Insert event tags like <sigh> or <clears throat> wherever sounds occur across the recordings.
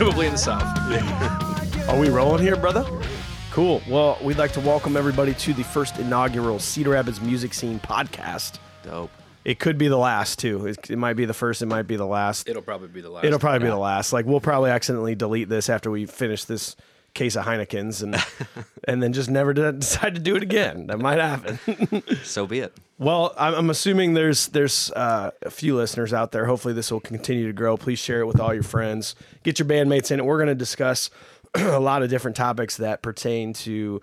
Presumably in the South. Are we rolling here, brother? Cool. Well, we'd like to welcome everybody to the first inaugural Cedar Rapids Music Scene podcast. Dope. It could be the last too. It, it might be the first. It might be the last. It'll probably be the last. It'll probably be the last. Like we'll probably accidentally delete this after we finish this case of Heinekens and <laughs> and then just never de- decide to do it again. That might happen. <laughs> So be it. Well, I'm, I'm assuming there's there's uh, a few listeners out there. Hopefully, this will continue to grow. Please share it with all your friends. Get your bandmates in it. We're going to discuss <clears throat> a lot of different topics that pertain to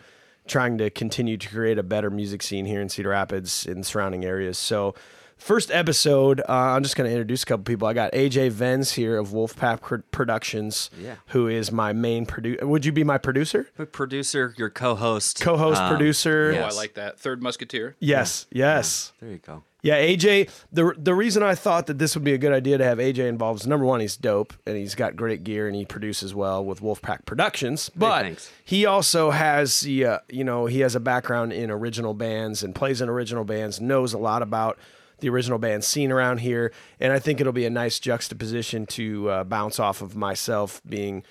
trying to continue to create a better music scene here in Cedar Rapids and surrounding areas. So. First episode, uh, I'm just going to introduce a couple people. I got AJ Venz here of Wolfpack Productions, Yeah. who is my main producer. Would you be my producer? My producer, your co-host, Co-host, um, producer? Oh. I like that. Third Musketeer. Yes, yes. There you go. Yeah, AJ. The the reason I thought that this would be a good idea to have AJ involved is number one, he's dope and he's got great gear and he produces well with Wolfpack Productions. But thanks. he also has the uh, you know he has a background in original bands and plays in original bands, knows a lot about the original band scene around here, and I think it'll be a nice juxtaposition to uh, bounce off of myself being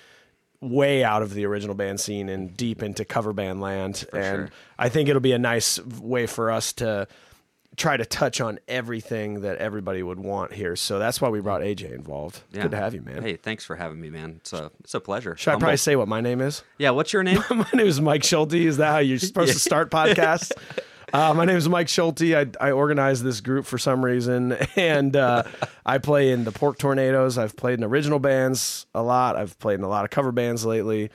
way out of the original band scene and deep into cover band land. and sure. I think it'll be a nice way for us to try to touch on everything that everybody would want here. So that's why we brought AJ involved. Yeah. Good to have you, man. Hey, thanks for having me, man. It's a it's a pleasure. Should I probably say what my name is? Yeah. What's your name? <laughs> my name is Mike Schulte. Is that how you're supposed to <laughs> start podcasts? <laughs> Uh, my name is Mike Schulte. I, I organize this group for some reason, <laughs> and uh, I play in the Pork Tornadoes. I've played in original bands a lot. I've played in a lot of cover bands lately.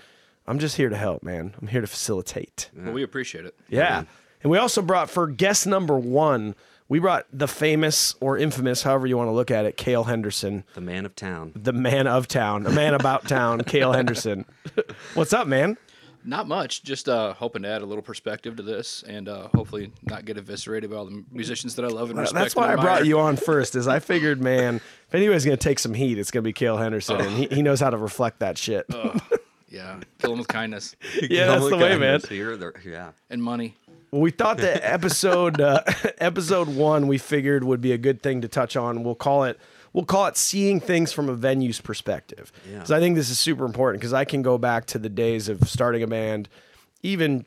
I'm just here to help, man. I'm here to facilitate. Well, we appreciate it. Yeah. And we also brought for guest number one, we brought the famous or infamous, however you want to look at it, Cale Henderson, the man of town. the man of town, a man about town, Cale Henderson. <laughs> What's up, man? Not much. Just uh, hoping to add a little perspective to this, and uh, hopefully not get eviscerated by all the musicians that I love and respect. That's why I brought you on first, is I figured, man, if anybody's going to take some heat, it's going to be Cale Henderson, and he, he knows how to reflect that shit. Yeah, kill them with kindness <laughs> yeah, that's the way, man. So you're the, yeah. and money. Well, we thought that episode uh, <laughs> episode one we figured would be a good thing to touch on. We'll call it we'll call it seeing things from a venue's perspective. Yeah. Because I think this is super important because I can go back to the days of starting a band, even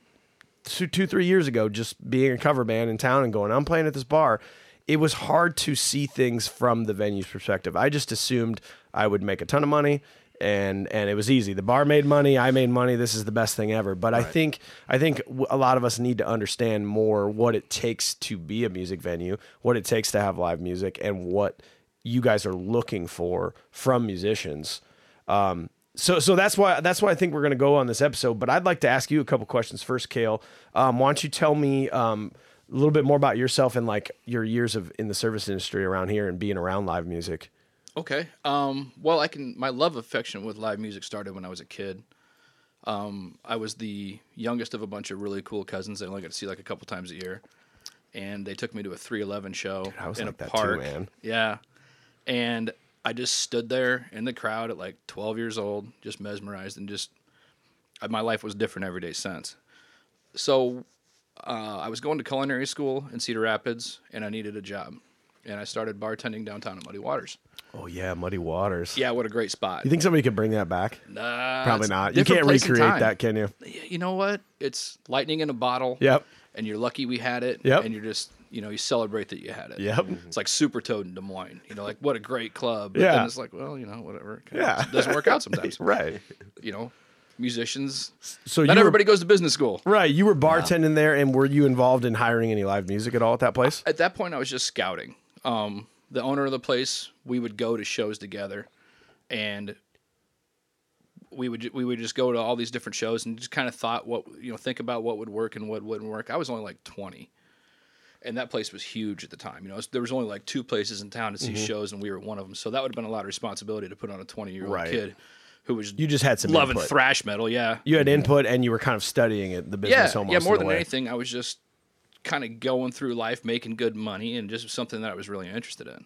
two, two three years ago, just being a cover band in town and going, I'm playing at this bar. It was hard to see things from the venue's perspective. I just assumed I would make a ton of money and and it was easy. The bar made money, I made money. This is the best thing ever. But I think I think a lot of us need to understand more what it takes to be a music venue, what it takes to have live music, and what you guys are looking for from musicians. Um, so so that's why that's why I think we're going to go on this episode. But I'd like to ask you a couple questions first, Cale. Um, why don't you tell me um, a little bit more about yourself and like your years of in the service industry around here and being around live music? Okay. Um, well, I can. My love affection with live music started when I was a kid. Um, I was the youngest of a bunch of really cool cousins. I only got to see like a couple times a year, and they took me to a 311 show I was in like a that too, park. man. Yeah, and I just stood there in the crowd at like 12 years old, just mesmerized, and just uh, my life was different every day since. So uh, I was going to culinary school in Cedar Rapids, and I needed a job, and I started bartending downtown at Muddy Waters. Oh yeah, Muddy Waters. Yeah, what a great spot. You think somebody could bring that back? Nah, Probably not. You can't recreate that, can you? You know what? It's lightning in a bottle. Yep. And you're lucky we had it. Yep. And you're just, you know, you celebrate that you had it. Yep. It's like Super Toad in Des Moines. You know, like what a great club. But Yeah. then it's like, well, you know, whatever. It kinda Yeah. doesn't work out sometimes. <laughs> Right. You know, musicians. So Not you everybody were, goes to business school. right. You were bartending there, and were you involved in hiring any live music at all at that place? At that point, I was just scouting. Um, the owner of the place, we would go to shows together, and we would we would just go to all these different shows and just kind of thought what you know think about what would work and what wouldn't work. I was only like twenty, and that place was huge at the time. You know, there was only like two places in town to see mm-hmm. shows, and we were one of them. So that would have been a lot of responsibility to put on a twenty year old Right. kid who was You just had some loving input. thrash metal. Yeah, you had input, and you were kind of studying it, the yeah, business almost. yeah. More than way. anything, I was just kind of going through life, making good money, and just something that I was really interested in.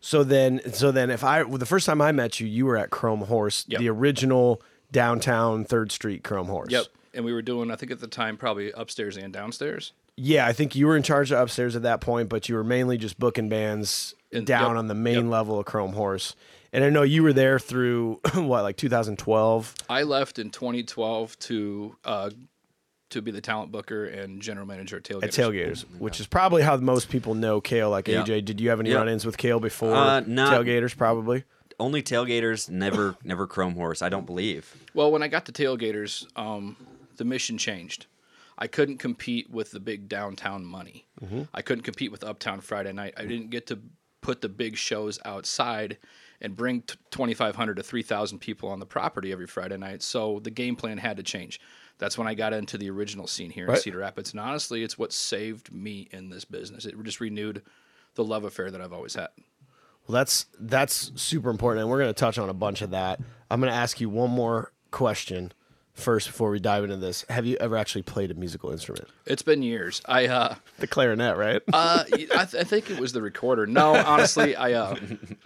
So then, so then, if I well, the first time I met you, you were at Chrome Horse, Yep. the original downtown Third Street Chrome Horse. Yep. And we were doing, I think at the time, probably upstairs and downstairs. Yeah, I think you were in charge of upstairs at that point, but you were mainly just booking bands In- down yep, on the main yep. level of Chrome Horse. And I know you were there through <clears throat> what, like 2012. I left in 2012 to uh, to be the talent booker and general manager at Tailgators. At Tailgators, which is probably how most people know Cale. Like Yeah. AJ, did you have any Yeah. run-ins with Cale before Uh, not- Tailgators? Probably. Only tailgators, never, never Chrome Horse. I don't believe. Well, when I got to Tailgators, um, the mission changed. I couldn't compete with the big downtown money. Mm-hmm. I couldn't compete with Uptown Friday night. I didn't get to put the big shows outside and bring t- 2,500 to 3,000 people on the property every Friday night. So the game plan had to change. That's when I got into the original scene here in Cedar Rapids. And honestly, it's what saved me in this business. It just renewed the love affair that I've always had. Well, that's that's super important, and we're going to touch on a bunch of that. I'm going to ask you one more question first before we dive into this. Have you ever actually played a musical instrument? It's been years. I uh, The clarinet, right? Uh, I, th- I think it was the recorder. No, <laughs> honestly, I uh,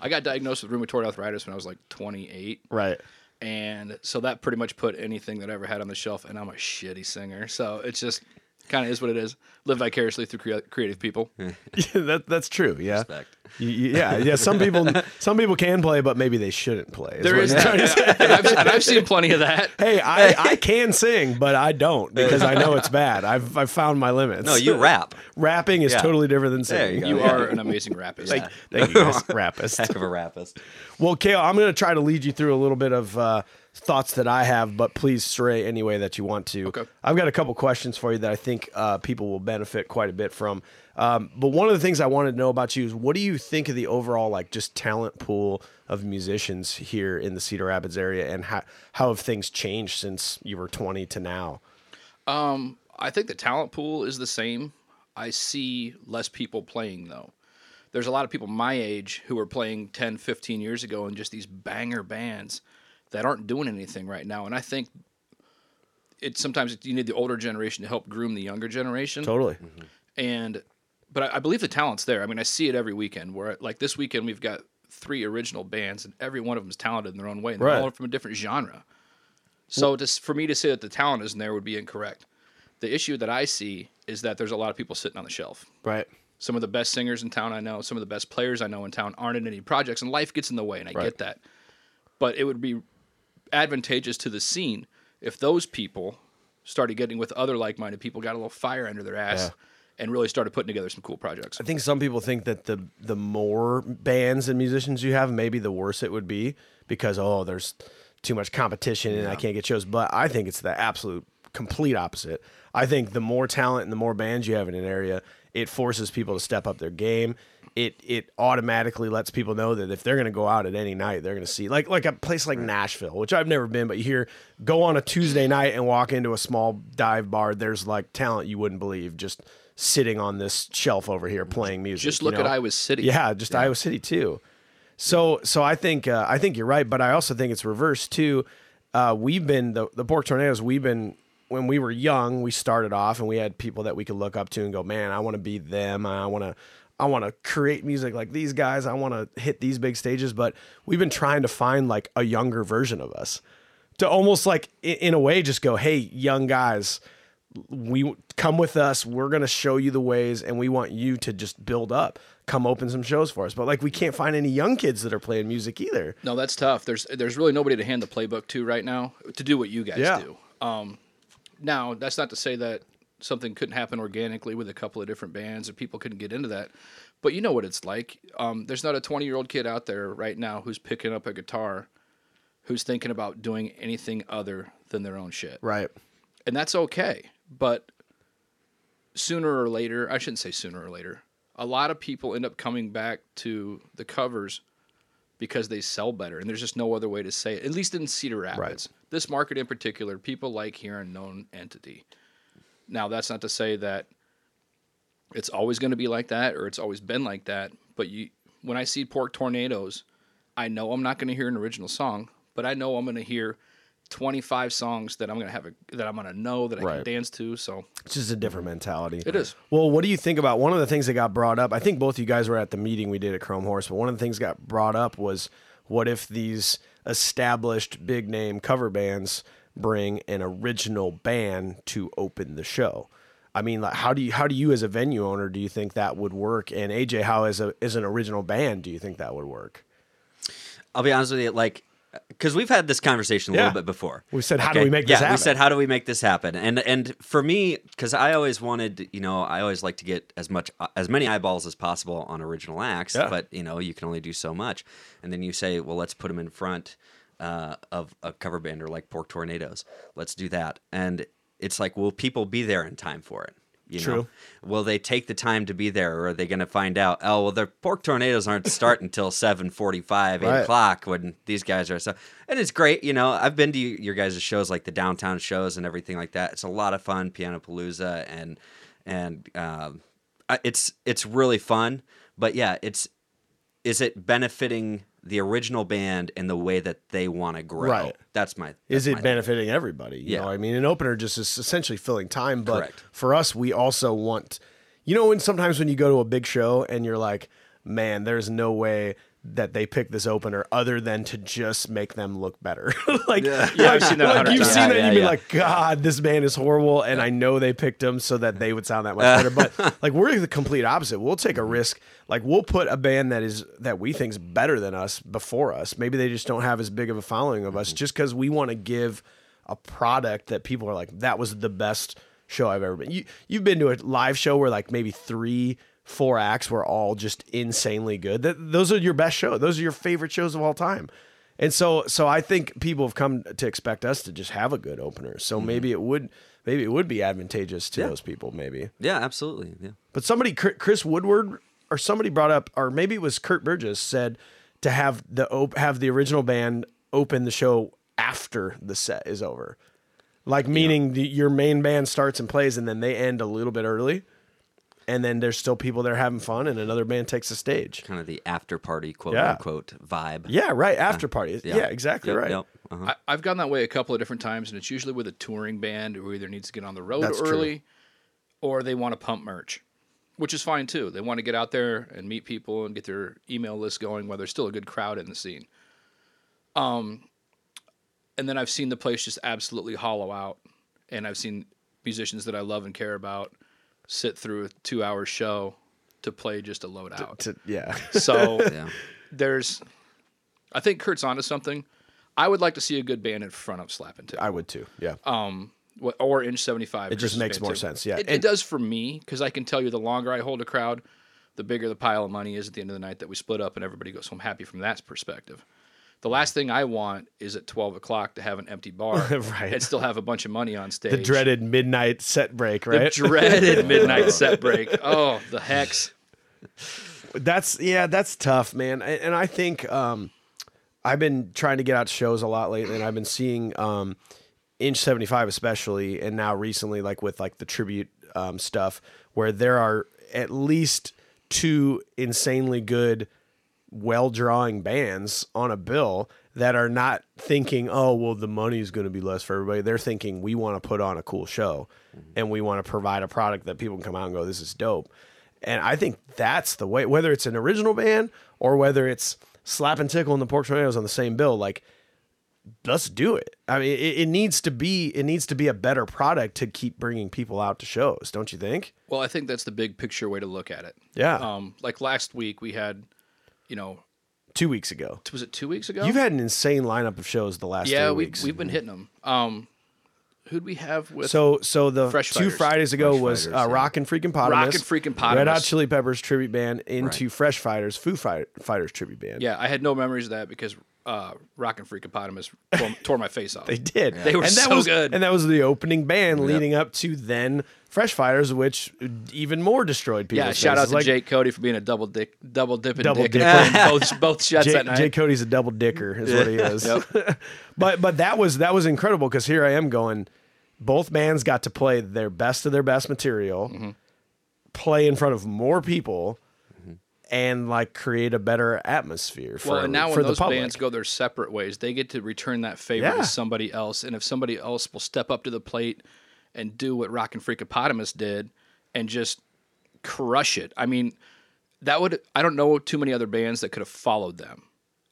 I got diagnosed with rheumatoid arthritis when I was like 28, right. and so that pretty much put anything that I ever had on the shelf. And I'm a shitty singer, so it's just kind of is what it is. Live vicariously through crea- creative people. <laughs> Yeah, <laughs> that that's true. Yeah. Respect. You- you- yeah, yeah. Some people, <laughs> some people can play, but maybe they shouldn't play. There what is I'm trying and, I've, and I've seen plenty of that. Hey, I, I can sing, but I don't because I know it's bad. I've I've found my limits. No, you rap. Rapping is Yeah. totally different than There singing. you You are an amazing rapist. Thank, thank you, guys. Rappist. Heck of a rapist. Well, Cale, I'm going to try to lead you through a little bit of uh, thoughts that I have, but please stray any way that you want to. Okay. I've got a couple questions for you that I think uh, people will benefit quite a bit from. Um, but one of the things I wanted to know about you is what do you think of the overall, like, just talent pool of musicians here in the Cedar Rapids area, and how how have things changed since you were 20 to now? Um, I think the talent pool is the same. I see less people playing though. There's a lot of people my age who were playing 10, 15 years ago in just these banger bands that aren't doing anything right now. And I think it's sometimes you need the older generation to help groom the younger generation. Totally. Mm-hmm. And but I, I believe the talent's there. I mean, I see it every weekend. Where like this weekend we've got three original bands, and every one of them is talented in their own way, and they're all from a different genre. So just for me to say that the talent isn't there would be incorrect. The issue that I see is that there's a lot of people sitting on the shelf. Right. Some of the best singers in town I know, some of the best players I know in town aren't in any projects, and life gets in the way, and I Right. get that. But it would be advantageous to the scene if those people started getting with other like-minded people, got a little fire under their ass, and really started putting together some cool projects. I think some people think that the the more bands and musicians you have, maybe the worse it would be because oh, there's too much competition and I can't get shows. But I think it's the absolute complete opposite. I think the more talent and the more bands you have in an area, it forces people to step up their game. It it automatically lets people know that if they're going to go out at any night, they're going to see like like a place like Nashville, which I've never been, but you hear go on a Tuesday night and walk into a small dive bar. There's like talent you wouldn't believe just sitting on this shelf over here playing music. Just you look at know? Iowa City. Yeah, just Iowa City too. So so I think uh, I think you're right, but I also think it's reversed too. Uh, we've been the the pork tornadoes. We've been when we were young. We started off and we had people that we could look up to and go, man, I want to be them. I want to. I want to create music like these guys. I want to hit these big stages, but we've been trying to find like a younger version of us to almost like in a way just go, "Hey, young guys, we come with us. We're going to show you the ways and we want you to just build up. Come open some shows for us." But like we can't find any young kids that are playing music either. No, that's tough. There's there's really nobody to hand the playbook to right now to do what you guys Yeah. do. Um, now that's not to say that something couldn't happen organically with a couple of different bands or people couldn't get into that. But you know what it's like. Um, there's not a 20 year old kid out there right now who's picking up a guitar, who's thinking about doing anything other than their own shit, Right. and that's okay. But sooner or later, I shouldn't say sooner or later, a lot of people end up coming back to the covers because they sell better, and there's just no other way to say it. At least in Cedar Rapids, this market in particular, people like hearing known entity. Now, that's not to say that it's always going to be like that or it's always been like that. But you, when I see Pork Tornadoes, I know I'm not going to hear an original song, but I know I'm going to hear 25 songs that I'm going to have a that I'm going to know that I Right. can dance to. So It's just a different mentality. It is. Well, what do you think about one of the things that got brought up? I think both of you guys were at the meeting we did at Chrome Horse, but one of the things that got brought up was what if these established big name cover bands bring an original band to open the show? I mean, like, how do you how do you as a venue owner do you think that would work? And AJ, how as a as an original band do you think that would work? I'll be honest with you, like, because we've had this conversation a Yeah. little bit before. We said, how do we make this yeah, happen? we said, how do we make this happen? And and for me, because I always wanted, you know, I always like to get as much as many eyeballs as possible on original acts, Yeah. but you know, you can only do so much. And then you say, well, let's put them in front uh, of a cover band or like Pork Tornadoes. Let's do that. And it's like, will people be there in time for it? You True. Know? Will they take the time to be there, or are they going to find out? Oh, well, the pork tornadoes aren't start until seven forty-five, eight Right. o'clock when these guys are so. And it's great, you know. I've been to your guys' shows, like the downtown shows and everything like that. It's a lot of fun, Piano Palooza, and and um, it's it's really fun. But yeah, it's is it benefiting the original band and the way that they want to grow? Right. That's my. is it my- benefiting everybody? You Yeah. know, I mean, an opener just is essentially filling time, but Correct. for us, we also want, you know, when sometimes when you go to a big show and you're like, man, there's no way that they pick this opener other than to just make them look better. <laughs> like, Yeah, I've seen that like, you've times. seen that, Yeah, you'd been yeah. like, God, this band is horrible, and I know they picked them so that they would sound that much better. But <laughs> like, we're the complete opposite. We'll take a risk. Like, we'll put a band that is that we think's better than us before us. Maybe they just don't have as big of a following of us, mm-hmm. just because we want to give a product that people are like, that was the best show I've ever been. You you've been to a live show where like maybe three. Four acts were all just insanely good. That those are your best show. Those are your favorite shows of all time. And so so I think people have come to expect us to just have a good opener. So mm-hmm. maybe it would maybe it would be advantageous to Yeah. those people maybe. Yeah, absolutely. Yeah. But somebody Chris Woodward or somebody brought up or maybe it was Kurt Burgess said to have the op- have the original band open the show after the set is over. Like meaning the, your main band starts and plays and then they end a little bit early. And then there's still people there having fun and another band takes the stage. Kind of the after party, quote Yeah. unquote, vibe. Yeah, right. After party. Yeah, exactly Yep, right. Yep. Uh-huh. I, I've gone that way a couple of different times, and it's usually with a touring band who either needs to get on the road That's true. early or they want to pump merch, which is fine too. They want to get out there and meet people and get their email list going while there's still a good crowd in the scene. Um, and then I've seen the place just absolutely hollow out, and I've seen musicians that I love and care about sit through a two-hour show to play just to load out. To, yeah. <laughs> So <laughs> Yeah. there's, I think Kurt's onto something. I would like to see a good band in front of Slappin' Tip. I would too. Yeah. Um, Wh- or inch 75 It just makes more two. sense, yeah. it, it does for me because i can tell you the longer i hold a crowd the bigger the pile of money is at the end of the night that we split up and everybody goes home happy from that perspective the last thing i want is at 12 o'clock to have an empty <laughs> bar Right. and still have a bunch of money on stage the dreaded midnight set break, right? the dreaded <laughs> midnight set break oh the hex that's yeah, that's tough, man. And, I think um, I've been trying to get out to shows a lot lately, and I've been seeing um, Inch Seventy Five especially, and now recently, like with like the tribute um, stuff, where there are at least two insanely good well drawing bands on a bill that are not thinking, oh, well, the money is going to be less for everybody. They're thinking, we want to put on a cool show and we want to provide a product that people can come out and go, this is dope. And I think that's the way, whether it's an original band or whether it's Slap and Tickle and the Pork Tornadoes on the same bill, like, let's do it. I mean, it, it needs to be, it needs to be a better product to keep bringing people out to shows, don't you think? well i think that's the big picture way to look at it Yeah. um, like last week we had you know Two weeks ago. was it two weeks ago You've had an insane lineup of shows the last yeah three we, weeks. we've been hitting them um, who'd we have with So so the Fresh two Fighters. Fridays ago Fresh was Fighters, uh, yeah. Rock and Freaking Potamus. Rock and Freaking Potamus. Red Hot Chili Peppers tribute band into Fresh Fighters, Foo Fight- Fighters tribute band. Yeah, I had no memories of that because uh, Rock and Freakopotamus tore, tore my face <laughs> off. They did. They were and that so was, good. And that was the opening band leading up to then Fresh Fighters, which even more destroyed people. yeah, shout out to Jake Cody for being a double dick, double dipping Double dick, <laughs> both both <laughs> shots Jake, that night. Jake Cody's a double dicker, is what he is. Yep. <laughs> but but that was that was incredible because here I am going. Both bands got to play their best of their best material, Mm-hmm. play in front of more people, and like create a better atmosphere. For, well, and now for when the those bands go their separate ways, they get to return that favor Yeah. to somebody else. And if somebody else will step up to the plate and do what Rock and Freakopotamus did and just crush it, I mean, that would I don't know too many other bands that could have followed them.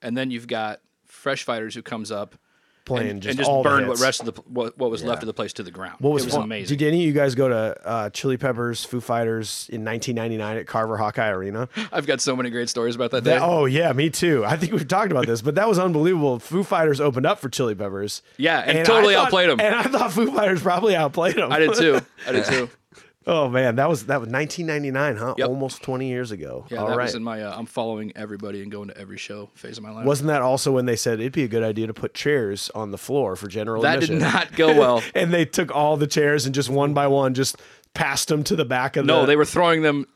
And then you've got Fresh Fighters who comes up playing and, just, and just all burned what rest of the what, what was left of the place to the ground. What was, it was amazing. Did any of you guys go to uh, Chili Peppers, Foo Fighters in 1999 at Carver Hawkeye Arena? <laughs> I've got so many great stories about that day. That- oh yeah, me too. I think we've talked about this, but that was unbelievable. Foo Fighters opened up for Chili Peppers. Yeah, and I totally thought- them. And I thought Foo Fighters probably outplayed them. I did too. I did <laughs> too. Oh man, that was that was 1999, huh? Yep. Almost 20 years ago. Yeah, All that right. was in my uh, I'm following everybody and going to every show phase of my life. Wasn't that also when they said it'd be a good idea to put chairs on the floor for general that did not go well. <laughs> and they took all the chairs and just one by one just passed them to the back of the No, they were throwing them.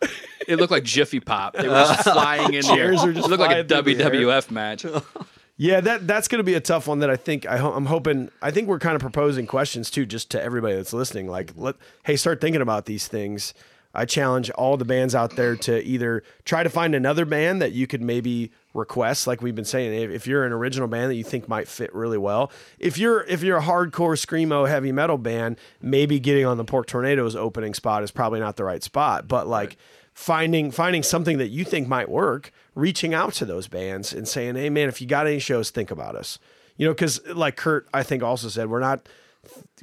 It looked like Jiffy Pop. They were <laughs> just flying in the air. Chairs are just it looked like a flying through the air. WWF match. <laughs> Yeah, that that's going to be a tough one. That I think I I'm hoping. I think we're kind of proposing questions too, just to everybody that's listening. Like, let hey, start thinking about these things. I challenge all the bands out there to either try to find another band that you could maybe request, like we've been saying. If, if you're an original band that you think might fit really well, if you're if you're a hardcore screamo heavy metal band, maybe getting on the Pork Tornadoes opening spot is probably not the right spot. But like finding finding something that you think might work, reaching out to those bands and saying, "Hey, man, if you got any shows, think about us." You know, because like Kurt, I think also said, we're not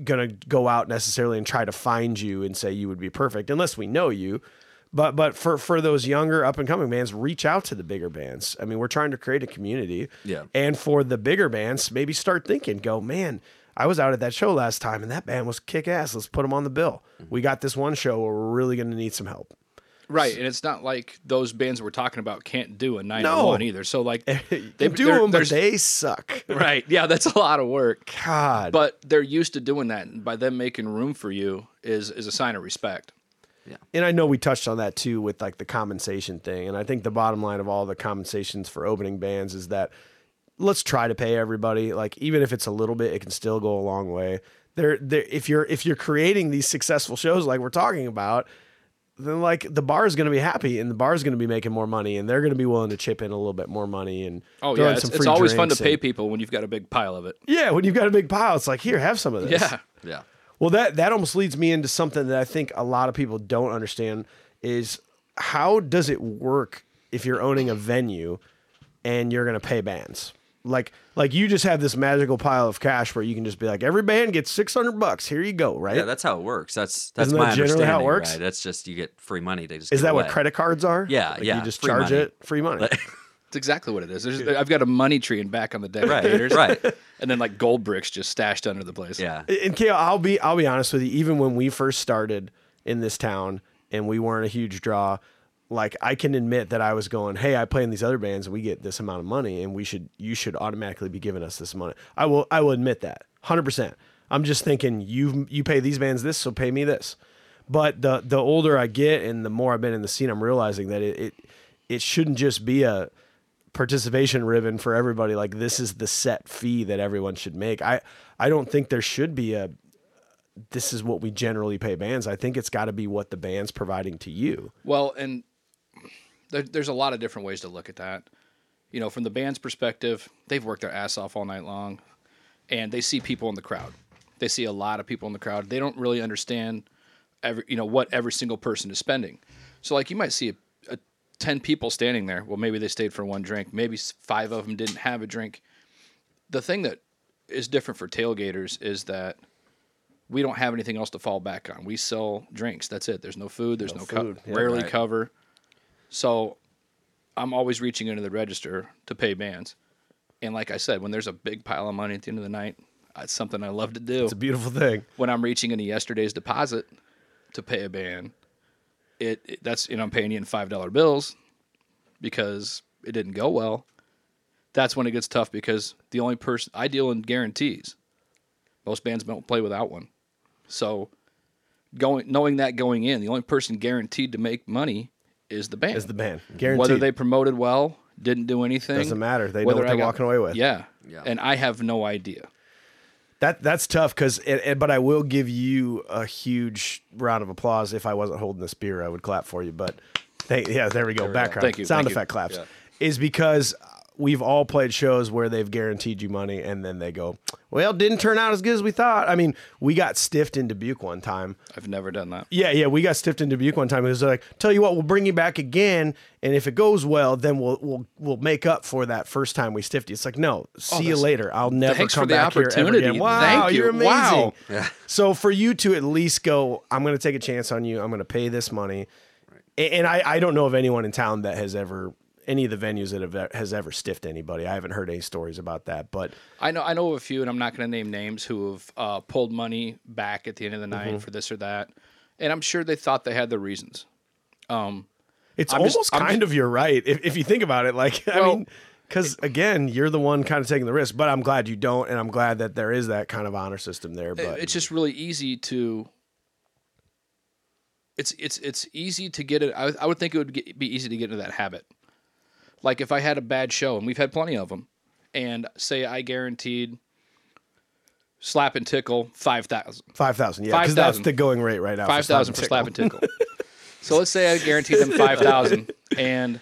gonna go out necessarily and try to find you and say you would be perfect unless we know you. But but for for those younger up and coming bands, reach out to the bigger bands. I mean, we're trying to create a community. Yeah. And for the bigger bands, maybe start thinking, go, man, I was out at that show last time and that band was kick ass. Let's put them on the bill. We got this one show where we're really gonna need some help. Right, and it's not like those bands we're talking about can't do a 901 either. So like <laughs> They they do them, but they suck. <laughs> right, yeah, that's a lot of work. God. But they're used to doing that. And by them making room for you is is a sign of respect. Yeah, and I know we touched on that too with like the compensation thing. And I think the bottom line of all the compensations for opening bands is that let's try to pay everybody. Like even if it's a little bit, it can still go a long way. There, there. If you're if you're creating these successful shows like we're talking about, then like the bar is going to be happy and the bar is going to be making more money and they're going to be willing to chip in a little bit more money and Oh yeah, it's, some it's always fun to drinks pay people when you've got a big pile of it. Yeah, when you've got a big pile, it's like here, have some of this. Yeah. <laughs> Yeah. Well, that that almost leads me into something that I think a lot of people don't understand is how does it work if you're owning a venue and you're going to pay bands? Like like you just have this magical pile of cash where you can just be like every band gets 600 bucks. Here you go, right? Yeah, that's how it works. That's that's Isn't my that generally how it understanding. works? Right? That's just you get free money. They just Is give that what credit cards are? Yeah, Like yeah, You just charge money. it free money. It's <laughs> exactly what it is. There's, I've got a money tree in back on the deck. Right, <laughs> right. And then like gold bricks just stashed under the place. Yeah. And Cale, I'll be I'll be honest with you. Even when we first started in this town and we weren't a huge draw, like I can admit that I was going, "Hey, I play in these other bands and we get this amount of money, and we should you should automatically be giving us this money." I will I will admit that, hundred percent. I'm just thinking you you pay these bands this, so pay me this. But the the older I get and the more I've been in the scene, I'm realizing that it it, it shouldn't just be a participation ribbon for everybody like this is the set fee that everyone should make i i don't think there should be a this is what we generally pay bands i think it's got to be what the band's providing to you Well, and there, there's a lot of different ways to look at that. You know, from the band's perspective, they've worked their ass off all night long, and they see people in the crowd. They see a lot of people in the crowd. They don't really understand every, you know, what every single person is spending. So, like, you might see a, a ten people standing there. Well, maybe they stayed for one drink. Maybe five of them didn't have a drink. The thing that is different for tailgators is that we don't have anything else to fall back on. We sell drinks. That's it. There's no food. There's no, co- food. Yeah, rarely right. cover. So I'm always reaching into the register to pay bands. And like I said, when there's a big pile of money at the end of the night, uh, it's something I love to do. it's a beautiful thing when I'm reaching into yesterday's deposit to pay a band, it, it that's you know I'm paying you in five dollar bills because it didn't go well. That's when it gets tough because the only person I deal in guarantees. Most bands don't play without one. So going knowing that going in, the only person guaranteed to make money is the band. is the band guaranteed Whether they promoted well, didn't do anything. Doesn't matter. They know what I they're got- walking away with. Yeah. Yeah. And I have no idea. that that's tough because but i will give you a huge round of applause if i wasn't holding this beer i would clap for you but thank, yeah there we go background Thank you, sound thank you. effect claps Yeah. is because we've all played shows where they've guaranteed you money and then they go, well, didn't turn out as good as we thought. I mean, we got stiffed in Dubuque one time. I've never done that. Yeah, yeah, we got stiffed in Dubuque one time. It was like, tell you what, we'll bring you back again, and if it goes well, then we'll we'll we'll make up for that first time we stiffed you. It's like, no, see oh, you Oh, that's- later. I'll never Thanks come for the back here ever opportunity. again. Wow, Thank you. you're amazing. Wow. So for you to at least go, I'm going to take a chance on you. I'm going to pay this money, A- and I I don't know of anyone in town that has ever any of the venues that have has ever stiffed anybody. I haven't heard any stories about that, but I know I know of a few, and I'm not going to name names who have uh, pulled money back at the end of the night Mm-hmm. for this or that, and I'm sure they thought they had their reasons. It's I'm almost I'm kind just- of you're right if, if you think about it. Like I mean, because again, you're the one kind of taking the risk. But I'm glad you don't, and I'm glad that there is that kind of honor system there. But it's just really easy to. It's it's it's easy to get it. I, I would think it would get, be easy to get into that habit. Like if I had a bad show, and we've had plenty of them, and say I guaranteed slap and tickle five thousand. five thousand, yeah, because that's 5,000. the going rate right now. five thousand for slap and tickle. so let's say I guarantee them five thousand, and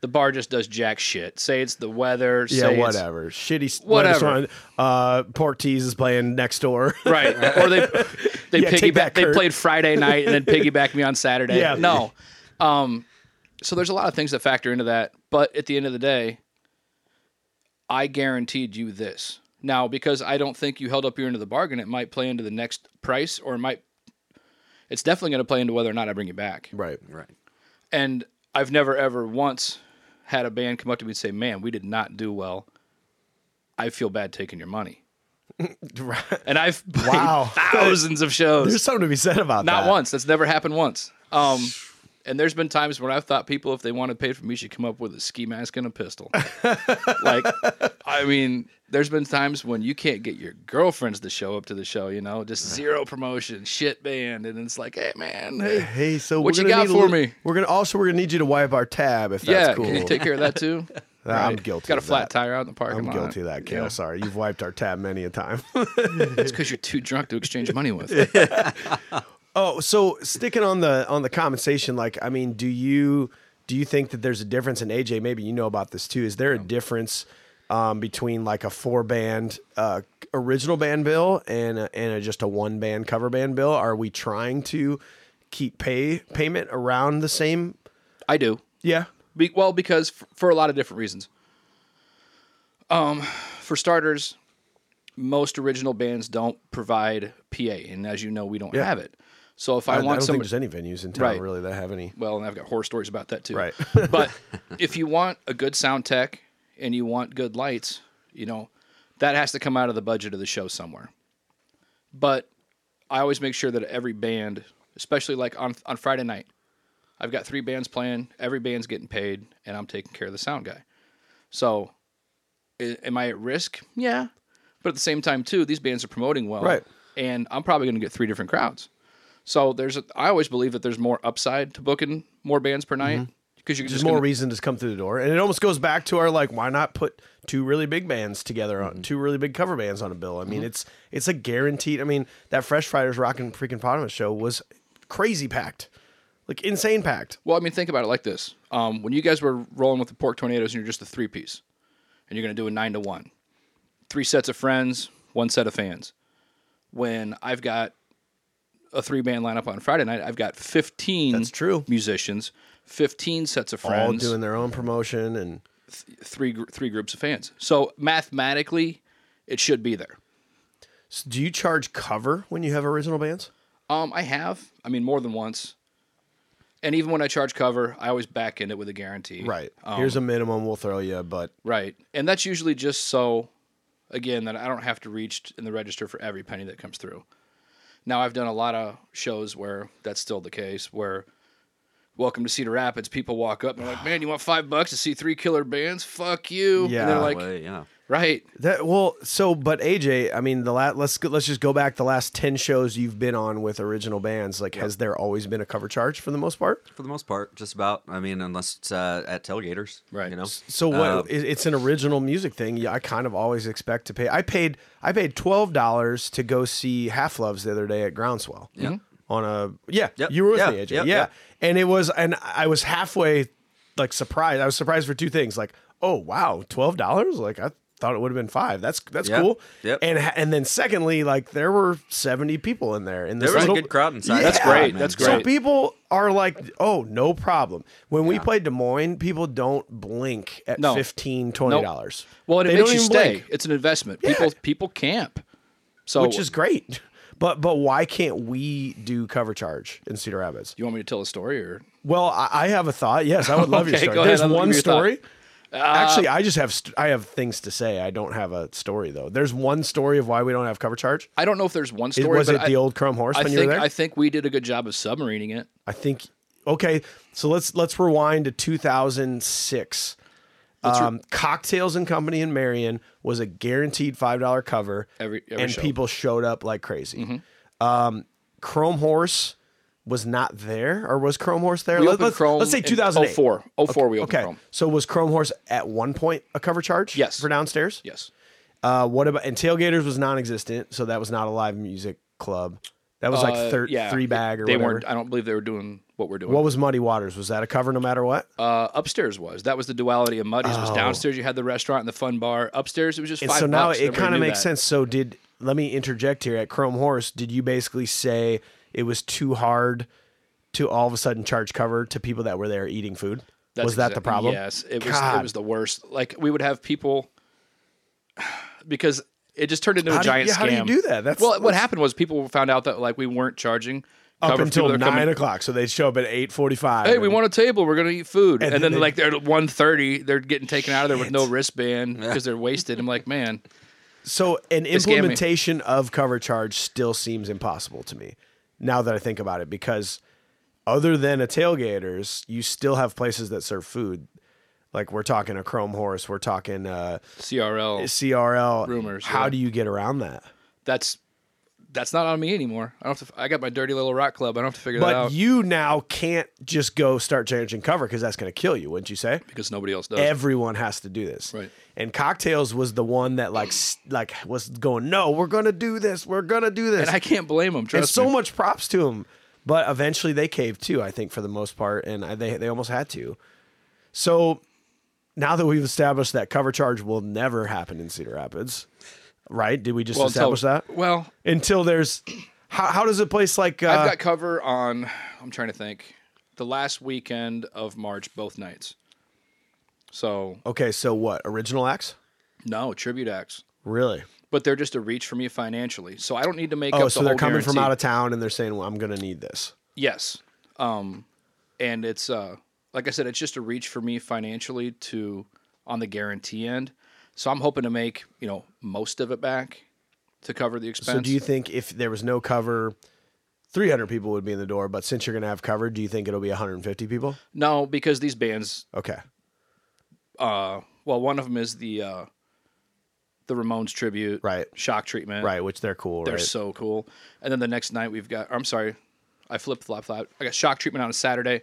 the bar just does jack shit. Say it's the weather. Yeah, whatever. Shitty. Whatever. Uh, Port Tees is playing next door. right? Or they they <laughs> Yeah, that, piggyback. They played Friday night and then <laughs> piggyback me on Saturday. Yeah. no. Um, so there's a lot of things that factor into that, but at the end of the day, I guaranteed you this. Now, because I don't think you held up your end of the bargain, it might play into the next price, or it might. It's definitely going to play into whether or not I bring you back. right. Right. And I've never ever once had a band come up to me and say, "Man, we did not do well. I feel bad taking your money." <laughs> Right. And I've Wow. thousands of shows. There's something to be said about Not that. Not once. That's never happened once. Um, and there's been times when I've thought people, if they want to pay for me, should come up with a ski mask and a pistol. <laughs> like, I mean, there's been times when you can't get your girlfriends to show up to the show. You know, just zero promotion, shit band, and it's like, hey man, hey, Hey, so What you got for me? We're gonna also we're gonna need you to wipe our tab if yeah, that's cool. can you take care of that too? <laughs> I'm guilty. Got a flat that. tire out in the parking lot. I'm lot. guilty of that, Cale. Yeah. Sorry, you've wiped our tab many a time. It's because you're too drunk to exchange money with. <laughs> Oh, so sticking on the on the compensation, like I mean, do you do you think that there's a difference in AJ? Maybe you know about this too. Is there a difference um, between like a four band uh, original band bill and a, and a, just a one band cover band bill? Are we trying to keep pay payment around the same? I do. Yeah, Be, well, because f- for a lot of different reasons. Um, for starters, most original bands don't provide PA, and as you know, we don't Yeah. have it. So if I, I, I want don't some, think there's any venues in town Right. really that have any. well, and I've got horror stories about that too. Right. <laughs> but <laughs> if you want a good sound tech and you want good lights, you know, that has to come out of the budget of the show somewhere. But I always make sure that every band, especially like on on Friday night, I've got three bands playing. Every band's getting paid, and I'm taking care of the sound guy. So, am I at risk? Yeah, but at the same time, too, these bands are promoting well, Right. And I'm probably going to get three different crowds. So there's, a, I always believe that there's more upside to booking more bands per night mm-hmm. because you can There's just more gonna- reason to come through the door, and it almost goes back to our like, why not put two really big bands together on mm-hmm. two really big cover bands on a bill? I mean, mm-hmm. it's it's a guaranteed. I mean, that Fresh Fighters Rockin' Freaking Potamus show was crazy packed, like insane packed. Well, I mean, think about it like this: um, when you guys were rolling with the Pork Tornadoes, and you're just a three piece, and you're going to do a nine to one, three sets of friends, one set of fans. When I've got a three band lineup on Friday night, I've got fifteen. That's true. Musicians, fifteen sets of friends. All doing their own promotion, and three gr- three groups of fans. So mathematically, it should be there. So do you charge cover when you have original bands? Um, I have. I mean, more than once. And even when I charge cover, I always back end it with a guarantee. Right. Um, Here's a minimum we'll throw you, but Right. And that's usually just so, again, that I don't have to reach in the register for every penny that comes through. Now, I've done a lot of shows where that's still the case, where welcome to Cedar Rapids, people walk up and they're like, <sighs> man, you want five bucks to see three killer bands? Fuck you. Yeah. And they're like, Way, yeah. Right. that well, so but AJ, I mean, the last let's let's just go back the last ten shows you've been on with original bands. Like, has there always been a cover charge for the most part? For the most part, just about. I mean, unless it's uh, at tailgators, Right. You know. So what? Uh, it's an original music thing. Yeah, I kind of always expect to pay. I paid I paid twelve dollars to go see Half Loves the other day at Groundswell. Yeah. On a yeah, Yep, you were with yeah, me, AJ. yep, yeah, yep. and it was and I was halfway like surprised. I was surprised for two things. Like, oh wow, twelve dollars. Like I thought it would have been five. That's that's Yeah. cool. Yep. And and then secondly, like there were seventy people in there. In this There was a good crowd inside. That's great. That's great. So people are like, oh, no problem. When we Yeah. played Des Moines, people don't blink at No. fifteen, twenty dollars. well, and it They makes you stay. blink. It's an investment. Yeah. People people camp. So which is great. <laughs> But but why can't we do cover charge in Cedar Rapids? you want me to tell a story or Well, I, I have a thought. Yes, I would love <laughs> your story. go. There's I'll one story. thought. Actually, I just have st- I have things to say. I don't have a story though. There's one story of why we don't have cover charge. I don't know if there's one It, story. was but it I, the old Chrome Horse I when you were think there? I think we did a good job of submarining it. I think okay, so let's let's rewind to 2006. Um, Cocktails and Company in Marion was a guaranteed five dollar cover, Every- every and show. people showed up like crazy. Mm-hmm. Um, Chrome Horse was not there, or was Chrome Horse there? We Let- let's, Chrome. let's say in 2008. 04. 04 we opened Okay, Chrome. so was Chrome Horse at one point a cover charge? Yes. for downstairs. Yes. Uh, what about and Tailgators was non-existent, so that was not a live music club. That was like Uh, thir- yeah, three bag or they whatever. weren't. I don't believe they were doing what we're doing. What was Muddy Waters? Was that a cover no matter what? uh, upstairs was that was the duality of Muddy's. It was Oh. downstairs you had the restaurant and the fun bar. Upstairs it was just And five so now bucks. it kind of makes that. sense. So did let me interject here at Chrome Horse? Did you basically say it was too hard to all of a sudden charge cover to people that were there eating food? That's was that the problem? Yes, it was. God. It was the worst. Like we would have people because it just turned into How a do giant yeah, scam. how do you do that? That's- well. What happened was people found out that like we weren't charging Up cover until people nine coming- o'clock, so they'd show up at eight forty-five. Hey, we want a table. We're gonna eat food, And and, then then, they- like they're at one thirty, they're getting taken out of there with no wristband because they're wasted. I'm like, man, So an implementation of cover charge still seems impossible to me. Now that I think about it, because other than a tailgators, you still have places that serve food. Like we're talking a Chrome Horse, we're talking uh, CRL. CRL. Rumors, How yeah. do you get around that? That's that's not on me anymore. I don't. Have to, I got my dirty little rock club. I don't have to figure that out. But you now can't just go start changing cover because that's going to kill you, wouldn't you say? because nobody else does. Everyone has to do this. Right. And cocktails was the one that like s- like was going, no, we're going to do this. We're going to do this. and I can't blame them. and so me. much props to them. But eventually they caved too, I think, for the most part, and I, they they almost had to. So now that we've established that cover charge will never happen in Cedar Rapids, right? Did we just Well, until- establish that? Well, Until there's, how, how does a place like uh, I've got cover on. I'm trying to think. The last weekend of March, both nights. So okay, so what original acts? no tribute acts, Really? but they're just a reach for me financially. So I don't need to make Oh, up. so the they're whole coming from out of town and they're saying, "Well, I'm going to need this." Yes. Um, and it's uh, like I said, it's just a reach for me financially to on the guarantee end. So I'm hoping to make you know most of it back to cover the expense. So do you think if there was no cover, 300 people would be in the door, but since you're going to have cover, do you think it'll be 150 people? no, because these bands. Okay. Uh, well, one of them is the uh, the Ramones tribute, Right. Shock treatment, Right, which they're cool, They're right? so cool. And then the next night we've got. I'm sorry, I flip flop flop. I got Shock treatment on a Saturday,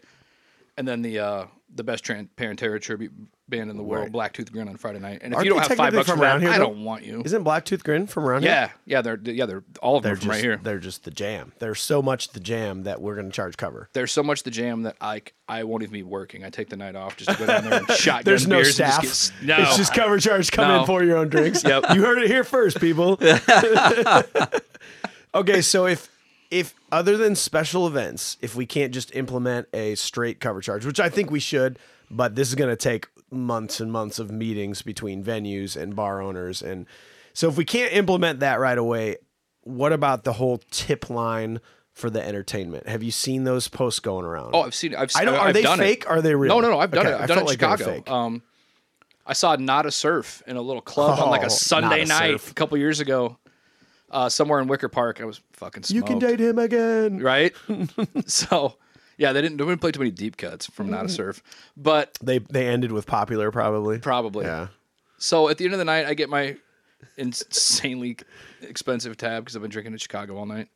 and then the uh, the best Tran- Pantera tribute band in the world, Right. Blacktooth Grin on Friday night. And if Aren't you don't have five bucks from for that, around here, I don't want you. Isn't Blacktooth Grin from around here? Yeah, yeah, they're yeah they're all of them They're from just right here. they're just the jam. They're so much the jam that we're going to charge cover. There's so much the jam that I I won't even be working. I take the night off just to go down there and <laughs> shotgun There's no staff. Just get, no, It's just cover charge. Come in for your own drinks. <laughs> Yep. You heard it here first, people. <laughs> okay, so if if other than special events, if we can't just implement a straight cover charge, which I think we should, but this is going to take months and months of meetings between venues and bar owners and so if we can't implement that right away, what about the whole tip line for the entertainment? Have you seen those posts going around? Oh, I've seen. I've. I don't. Are I've they fake? It. Are they real? No, no, no. I've done Okay, it. I I've done it in like Chicago. Um, I saw Nada Surf in a little club on like Oh, a Sunday a night Surf. a couple years ago, uh, somewhere in Wicker Park. I was fucking you can date him again. right? <laughs> so, yeah, they didn't. They didn't play too many deep cuts from Nada Surf, but They they ended with popular probably. probably. Yeah. So at the end of the night, I get my insanely expensive tab because I've been drinking in Chicago all night.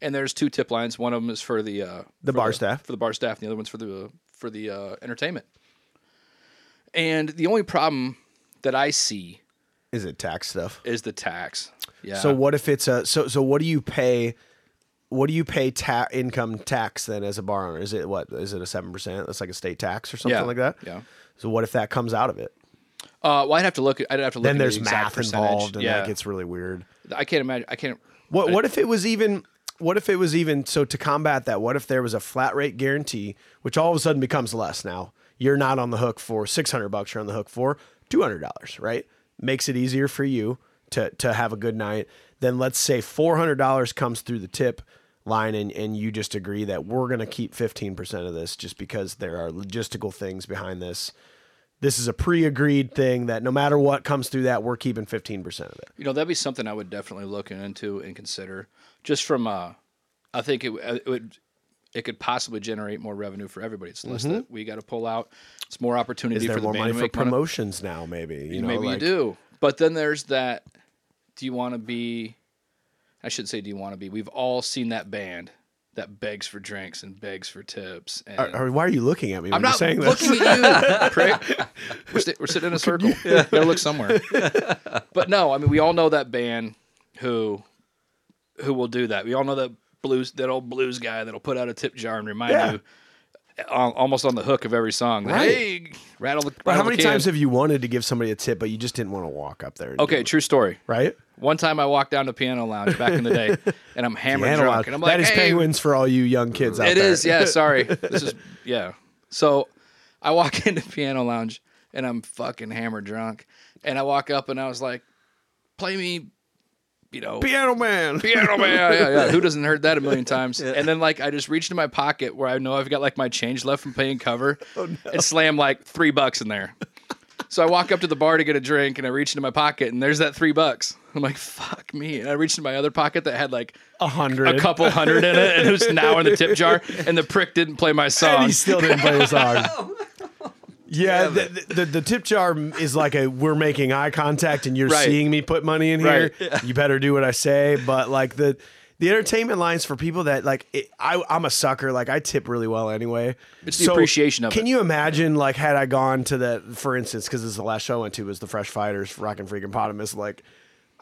And there's two tip lines. One of them is for the uh, The for bar staff. for the bar staff, and the other one's for the for the uh, entertainment. And the only problem that I see Is it tax stuff? is the tax. Yeah. So what if it's a so so what do you pay? What do you pay ta- income tax then as a bar owner? Is it what is it a seven percent? That's like a state tax or something yeah, like that. Yeah. So what if that comes out of it? Uh, well, I'd have to look. I'd have to look. Then there's the math percentage. involved, and yeah, that gets really weird. I can't imagine. I can't. What what if it was even what if it was even so to combat that, what if there was a flat rate guarantee, which all of a sudden becomes less now? You're not on the hook for six hundred bucks, you're on the hook for two hundred dollars, right? Makes it easier for you to to have a good night. Then let's say four hundred dollars comes through the tip line and, and you just agree that we're gonna keep fifteen percent of this just because there are logistical things behind this. This is a pre-agreed thing that no matter what comes through that, we're keeping fifteen percent of it. You know, that'd be something I would definitely look into and consider. Just from, uh, I think it, it would, it could possibly generate more revenue for everybody. It's less that we got to pull out. It's more opportunity Mm-hmm. Is there for the more money for promotions now? Maybe you know, Maybe like, you do. But then there's that. Do you want to be? I should say, do you want to be? We've all seen that band that begs for drinks and begs for tips. And Are- are- why are you looking at me? I'm not saying looking this? at you, <laughs> prick. We're, sit- we're sitting in a circle. You gotta look somewhere. <laughs> But no, I mean, we all know that band who who will do that. We all know that blues, that old blues guy that'll put out a tip jar and remind Yeah. you, almost on the hook of every song. Right. Hey, rattle the. But rattle how many can." times have you wanted to give somebody a tip, but you just didn't want to walk up there? Okay, true story. right? One time I walked down to Piano Lounge back in the day, <laughs> and I'm hammered Piano drunk, Lounge. and I'm like, that is hey, penguins for all you young kids out It It is, yeah. <laughs> Sorry, this is yeah. So I walk <laughs> into Piano Lounge and I'm fucking hammered drunk, and I walk up and I was like, "Play me, you know, Piano man. Piano Man." Yeah, yeah. Who doesn't heard that a million <laughs> times? And then like I just reached in my pocket where I know I've got like my change left from paying cover, <laughs> Oh, and slam like three bucks in there. So I walk up to the bar to get a drink, and I reach into my pocket, and there's that three bucks. I'm like, "Fuck me!" And I reached into my other pocket that had like A hundred. a couple hundred in it, and it was now in the tip jar. And the prick didn't play my <laughs> And song. he still didn't play the song. Oh, Yeah, the, the, the tip jar is like a we're making eye contact and you're Right. seeing me put money in here. Right. You better do what I say. But like the the entertainment lines for people that like it, I I'm a sucker. Like I tip really well anyway. It's the appreciation of it. can it. you imagine like had I gone to that for instance because this is the last show I went to was the Fresh Fighters Rockin' Freaking Potamus like.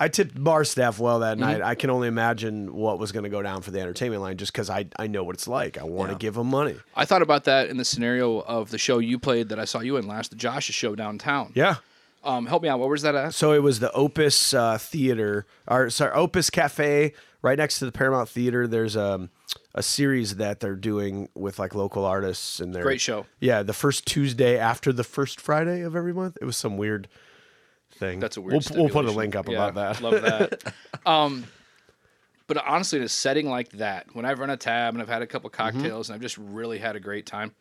I tipped bar staff well that Mm-hmm. night. I can only imagine what was going to go down for the entertainment line just because I, I know what it's like. I want to give them money. I thought about that in the scenario of the show you played that I saw you in last, the Josh's show downtown. Yeah. Um, help me out. What was that at? So it was the Opus uh, Theater, or sorry, Opus Cafe, right next to the Paramount Theater. There's um, a series that they're doing with like local artists, and they're Great show. Yeah, the first Tuesday after the first Friday of every month. It was some weird thing. That's a weird. We'll, we'll put a link up Yeah, about that. Love that. <laughs> um, but honestly, in a setting like that, when I've run a tab and I've had a couple Mm-hmm. cocktails and I've just really had a great time,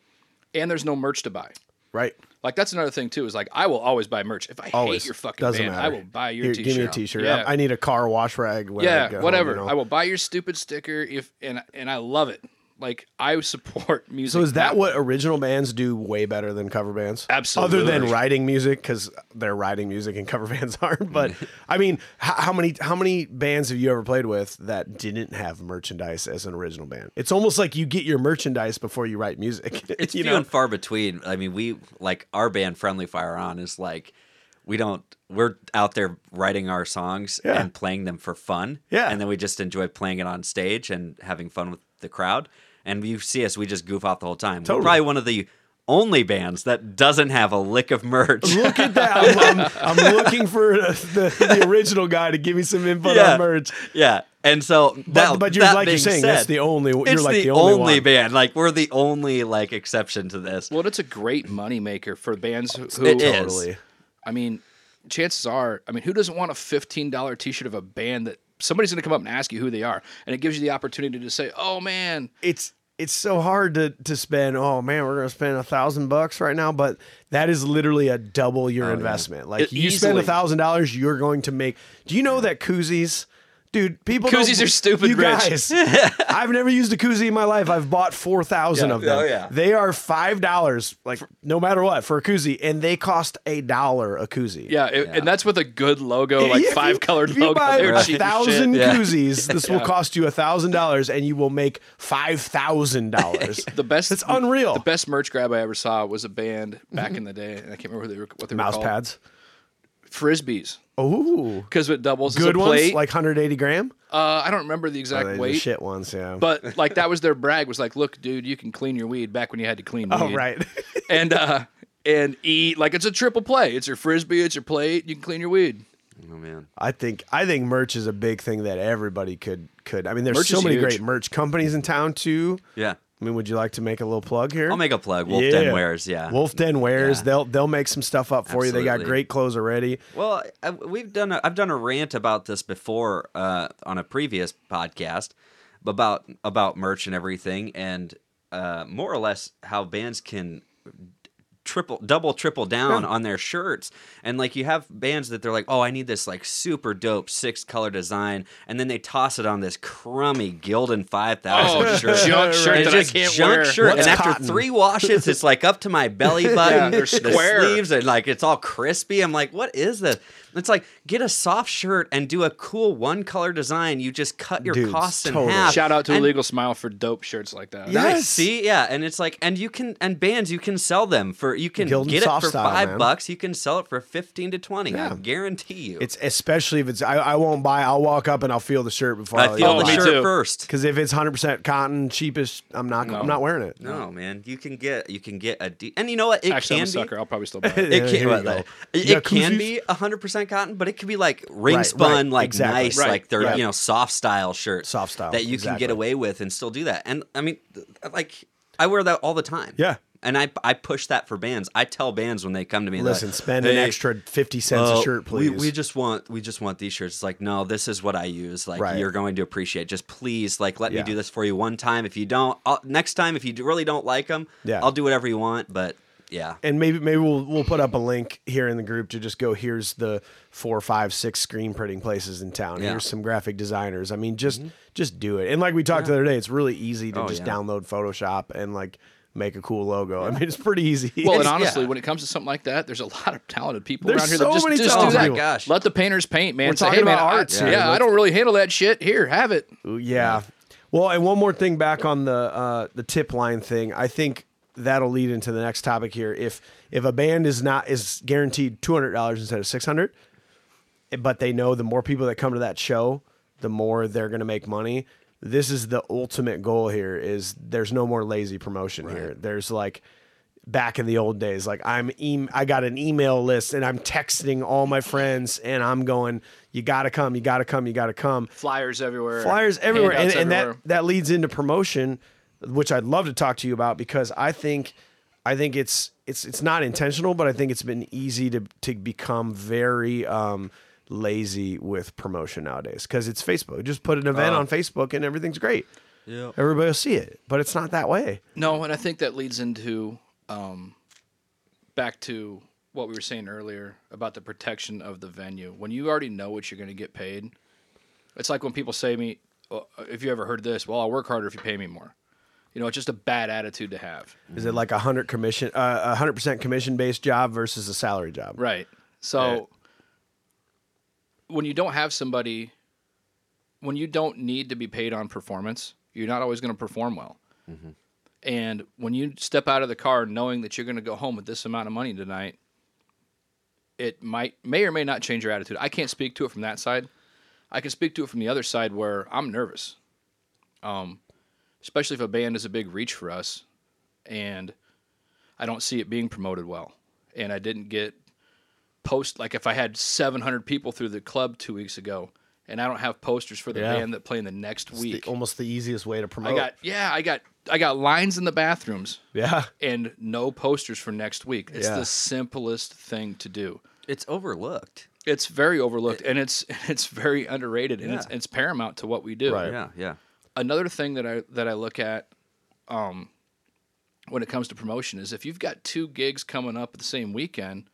and there's no merch to buy. right. Like that's another thing too. Is like I will always buy merch. If I Always hate your fucking doesn't band, matter. I will buy your Here, t-shirt. Give me a T-shirt. Yeah. I, need a car wash rag. When I yeah, home, whatever. you know? I will buy your stupid sticker if and and I love it. Like I support <laughs> music. So is that what original bands do way better than cover bands? Absolutely. Other than writing music, because they're writing music and cover <laughs> bands aren't. But I mean, how, how many how many bands have you ever played with that didn't have merchandise as an original band? It's almost like you get your merchandise before you write music. <laughs> It's you few know? and far between. I mean, we like our band, Friendly Fire On, is like we don't. We're out there writing our songs Yeah. and playing them for fun. Yeah. and then we just enjoy playing it on stage and having fun with the crowd. And you see us, we just goof off the whole time. Totally. We're probably one of the only bands that doesn't have a lick of merch. Look at that! <laughs> I'm, I'm, I'm looking for the, the original guy to give me some input Yeah. on merch. yeah, and so But, that, but you're that like you're being saying, that's the only. You're It's like the, the, only, only one. band. Like we're the only like exception to this. Well, it's a great moneymaker for bands who. who It is. Totally. I mean, chances are, I mean, who doesn't want a fifteen dollar T shirt of a band that somebody's going to come up and ask you who they are, and it gives you the opportunity to say, "Oh man, it's it's so hard to to spend. Oh man, we're gonna spend a thousand bucks right now, but that is literally a double your oh, investment. Like It- you spend a thousand dollars, you're going to make. Do you know that koozies? Dude, people don't- Koozies are stupid You rich. guys, <laughs> I've never used a koozie in my life. I've bought four thousand Yeah. of them. Oh, yeah. They are five dollars, like no matter what, for a koozie, and they cost a dollar a koozie. yeah,", it, and that's with a good logo, <laughs> like If five you- colored if you logo. buy They were a cheap thousand shit. Yeah. koozies, <laughs> this will cost you a thousand dollars, and you will make five thousand dollars. The best, It's unreal. The best merch grab I ever saw was a band back mm-hmm. in the day, and I can't remember what they were, what they were Mouse called. pads. frisbees, Ooh, because it doubles good as a ones, plate. like 180 gram. uh, I don't remember the Oh, exact they- the weight, shit ones, yeah. but <laughs> like that was their brag. Was like, look, dude, you can clean your weed back when you had to clean oh weed. right, <laughs> and uh, and eat like it's a triple play. It's your frisbee, it's your plate. You can clean your weed. Oh man. I think I think merch is a big thing that everybody could could. I mean, there's Merch so is many huge. great merch companies in town too. Yeah. I mean, would you like to make a little plug here? I'll make a plug. Wolf Den Wares. Yeah. Wolf Den Wares. Yeah. They'll they'll make some stuff up for you. They got great clothes already. Well, I, we've done. A, I've done a rant about this before uh, on a previous podcast about about merch and everything, and uh, more or less how bands can triple double triple down on their shirts. And like you have bands that they're like oh i need this like super dope six color design. And then they toss it on this crummy gildan 5000 Oh, shirt. junk shirt And that it's I can't junk wear. shirt. What's and after three washes it's like up to my belly <laughs> button. They're the sleeves are like it's all crispy. I'm like what is this it's like get a soft shirt and do a cool one color design you just cut your Dude, costs in totally. half Shout out to And- Illegal Smile for dope shirts like that. Yeah. Nice. Yes. See, yeah, and it's like, and you can, and bands, you can sell them for, you can Gildan get it for style, five man. bucks. You can sell it for fifteen to twenty. I guarantee you. It's especially if it's I, I won't buy. I'll walk up and I'll feel the shirt before I feel Oh, the me shirt too. first. Because if it's 100 percent cotton, cheapest, I'm not. No. I'm not wearing it. No, man, you can get, you can get a, de- and you know what? It Actually, I'm can a be. sucker. I'll probably still <laughs> buy it. It Yeah, can, here you well, go. it, You it can koozies? be hundred percent cotton, but it could be like ring Right, spun, right, like exactly. nice, Right, like they're you know soft style shirts, Soft style, that you can get away with and still do that. And I mean, like I wear that all the time. Yeah. and I I push that for bands. I tell bands when they come to me, Listen, like, spend an extra 50 cents a shirt, please. We, we just want we just want these shirts. It's like, no, this is what I use. Like Right. you're going to appreciate. Just please, like, let Yeah. me do this for you one time. If you don't, I'll, next time, if you really don't like them, Yeah. I'll do whatever you want. But yeah, and maybe maybe we'll we'll put up a link here in the group to just go here's the four five six screen printing places in town Yeah. Mm-hmm. here's some graphic designers i mean just just do it and like we talked the other day it's really easy to Oh, just yeah. download photoshop and like make a cool logo i mean it's pretty easy <laughs> Well, and <laughs> honestly, yeah. when it comes to something like that, there's a lot of talented people There's around here so that just, many just do talented that. people. Gosh. Let the painters paint, man. We're Say, talking hey, man, about I- arts yeah, here. I don't really handle that shit. Here, have it. yeah well and one more thing back on the uh the tip line thing i think that'll lead into the next topic here if if a band is not is guaranteed $200 instead of 600 but they know the more people that come to that show, the more they're going to make money. This is the ultimate goal here is there's no more lazy promotion here. There's like back in the old days like I'm e- I got an email list and I'm texting all my friends and I'm going you got to come, you got to come, you got to come. Flyers everywhere. Flyers everywhere and, and that that leads into promotion which I'd love to talk to you about because I think I think it's it's it's not intentional, but I think it's been easy to to become very um, lazy with promotion nowadays because it's Facebook. Just put an event on Facebook and everything's great. yeah, Everybody will see it, but it's not that way. No, and I think that leads into um, back to what we were saying earlier about the protection of the venue. When you already know what you're going to get paid, it's like when people say to me, well, "If you ever heard this, well, I'll work harder if you pay me more." You know, it's just a bad attitude to have. Is it like a hundred commission, uh, a hundred percent commission based job versus a salary job? Right. So when you don't have somebody, when you don't need to be paid on performance, you're not always going to perform well. And when you step out of the car knowing that you're going to go home with this amount of money tonight, it might may or may not change your attitude. I can't speak to it from that side. I can speak to it from the other side where I'm nervous. Um, especially if a band is a big reach for us and I don't see it being promoted well. And I didn't get post like if I had 700 people through the club 2 weeks ago and I don't have posters for the Yeah. band that play in the next It's the- week. almost the easiest way to promote. I got yeah, I got I got lines in the bathrooms yeah. and no posters for next week. It's Yeah. the simplest thing to do. it's overlooked. It's very overlooked and it's <laughs> it's very underrated and it's it's paramount to what we do. Right. Yeah, yeah. Another thing that I that I look at um when it comes to promotion is if you've got two gigs coming up at the same weekend,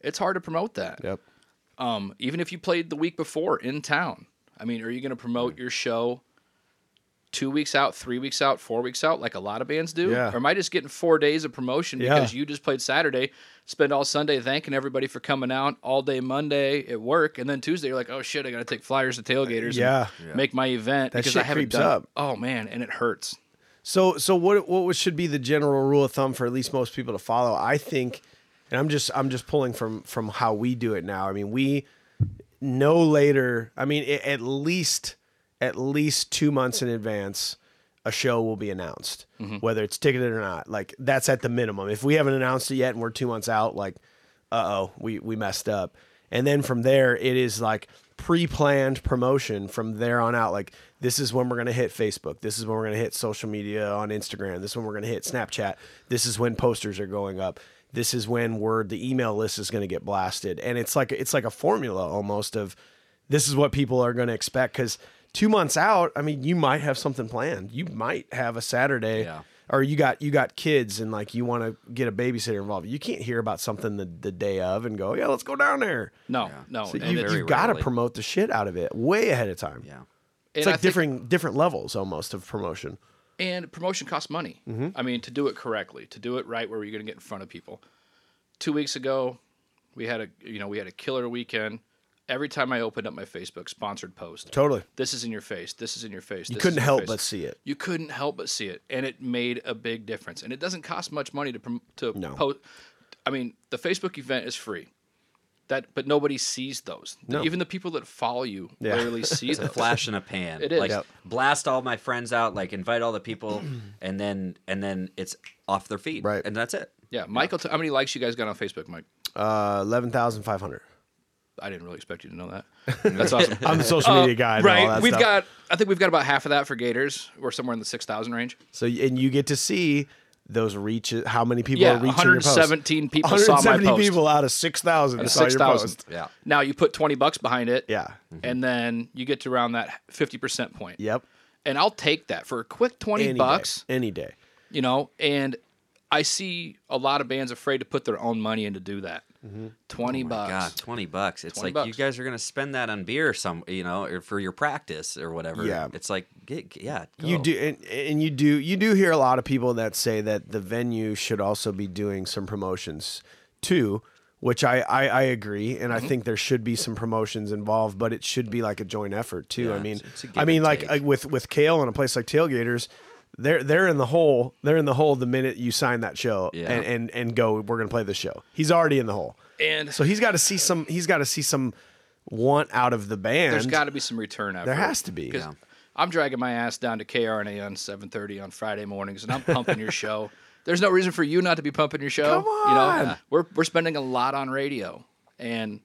it's hard to promote that. Yep. Um, even if you played the week before in town, I mean, are you going to promote your show two weeks out, three weeks out, four weeks out, like a lot of bands do? Yeah. Or am I just getting four days of promotion Yeah. because you just played Saturday, spend all Sunday thanking everybody for coming out, all day Monday at work, and then Tuesday you're like, oh shit, I got to take flyers to tailgators, Yeah. and make my event That because shit I haven't done. up. Oh man, and it hurts. So so what what should be the general rule of thumb for at least most people to follow? I think, and I'm just I'm just pulling from from how we do it now. I mean, we no later. I mean, a- at least at least two months in advance. a show will be announced, Mm-hmm. whether it's ticketed or not. Like that's at the minimum. If we haven't announced it yet and we're two months out, like, uh oh, we we messed up. And then from there, it is like pre-planned promotion from there on out. Like this is when we're gonna hit Facebook. This is when we're gonna hit social media on Instagram. This is when we're gonna hit Snapchat. This is when posters are going up. This is when word the email list is gonna get blasted. And it's like it's like a formula almost of this is what people are gonna expect because two months out, I mean, you might have something planned. You might have a Saturday Yeah. or you got you got kids and like you want to get a babysitter involved. You can't hear about something the, the day of and go, yeah, let's go down there. No, no. So you it's- you got to promote the shit out of it way ahead of time. Yeah. It's and like different different levels almost of promotion. And promotion costs money. Mm-hmm. I mean, to do it correctly, to do it right, where you're going to get in front of people. Two weeks ago, we had a you know we had a killer weekend. Every time I opened up my Facebook sponsored post, Totally. this is in your face. This is in your face. You this couldn't help face. but see it. You couldn't help but see it, and it made a big difference. And it doesn't cost much money to prom- to No. post. I mean, the Facebook event is free. That, but nobody sees those. No. Even the people that follow you Yeah. rarely <laughs> see It's a flash in a pan. It is. Like Yep. blast all my friends out, like invite all the people, <clears throat> and then and then it's off their feet. Right. And that's it. Yeah, Michael. T- how many likes you guys got on Facebook, Mike? Uh, eleven thousand five hundred. I didn't really expect you to know that. <laughs> That's awesome. I'm the social media guy. All right. We've stuff. got. I think we've got about half of that for Gators. We're somewhere in the six thousand range. so and you get to see those reaches. How many people Yeah, are reaching your post? 117 people saw my 170 post. people out of six thousand Out of saw your 6,000. post. Yeah. Now you put twenty bucks behind it. Yeah. And mm-hmm. then you get to around that fifty percent point. Yep. And I'll take that for a quick twenty Any bucks. day. Any day. You know, and I see a lot of bands afraid to put their own money in to do that. Mm-hmm. Twenty Oh my bucks. God, twenty bucks. It's 20 like you guys are gonna spend that on beer, some you know, or for your practice or whatever. Yeah. It's like, get, yeah, You do, and, and you do, you do hear a lot of people that say that the venue should also be doing some promotions too, which I, I, I agree, and Mm-hmm. I think there should be some promotions involved, but it should be like a joint effort too. Yeah, I mean, it's- it's a give I mean, like take. with with Cale and a place like Tailgators, they're they're in the hole. They're in the hole the minute you sign that show Yeah. and, and and go. We're gonna play this show. He's already in the hole, And so he's got to see some. He's got to see some want out of the band. there's got to be some return effort. There has to be. 'Cause Yeah. I'm dragging my ass down to KRNA on 7:30 on Friday mornings, and I'm pumping your show. <laughs> There's no reason for you not to be pumping your show. Come on. You know, on. we're we're spending a lot on radio, and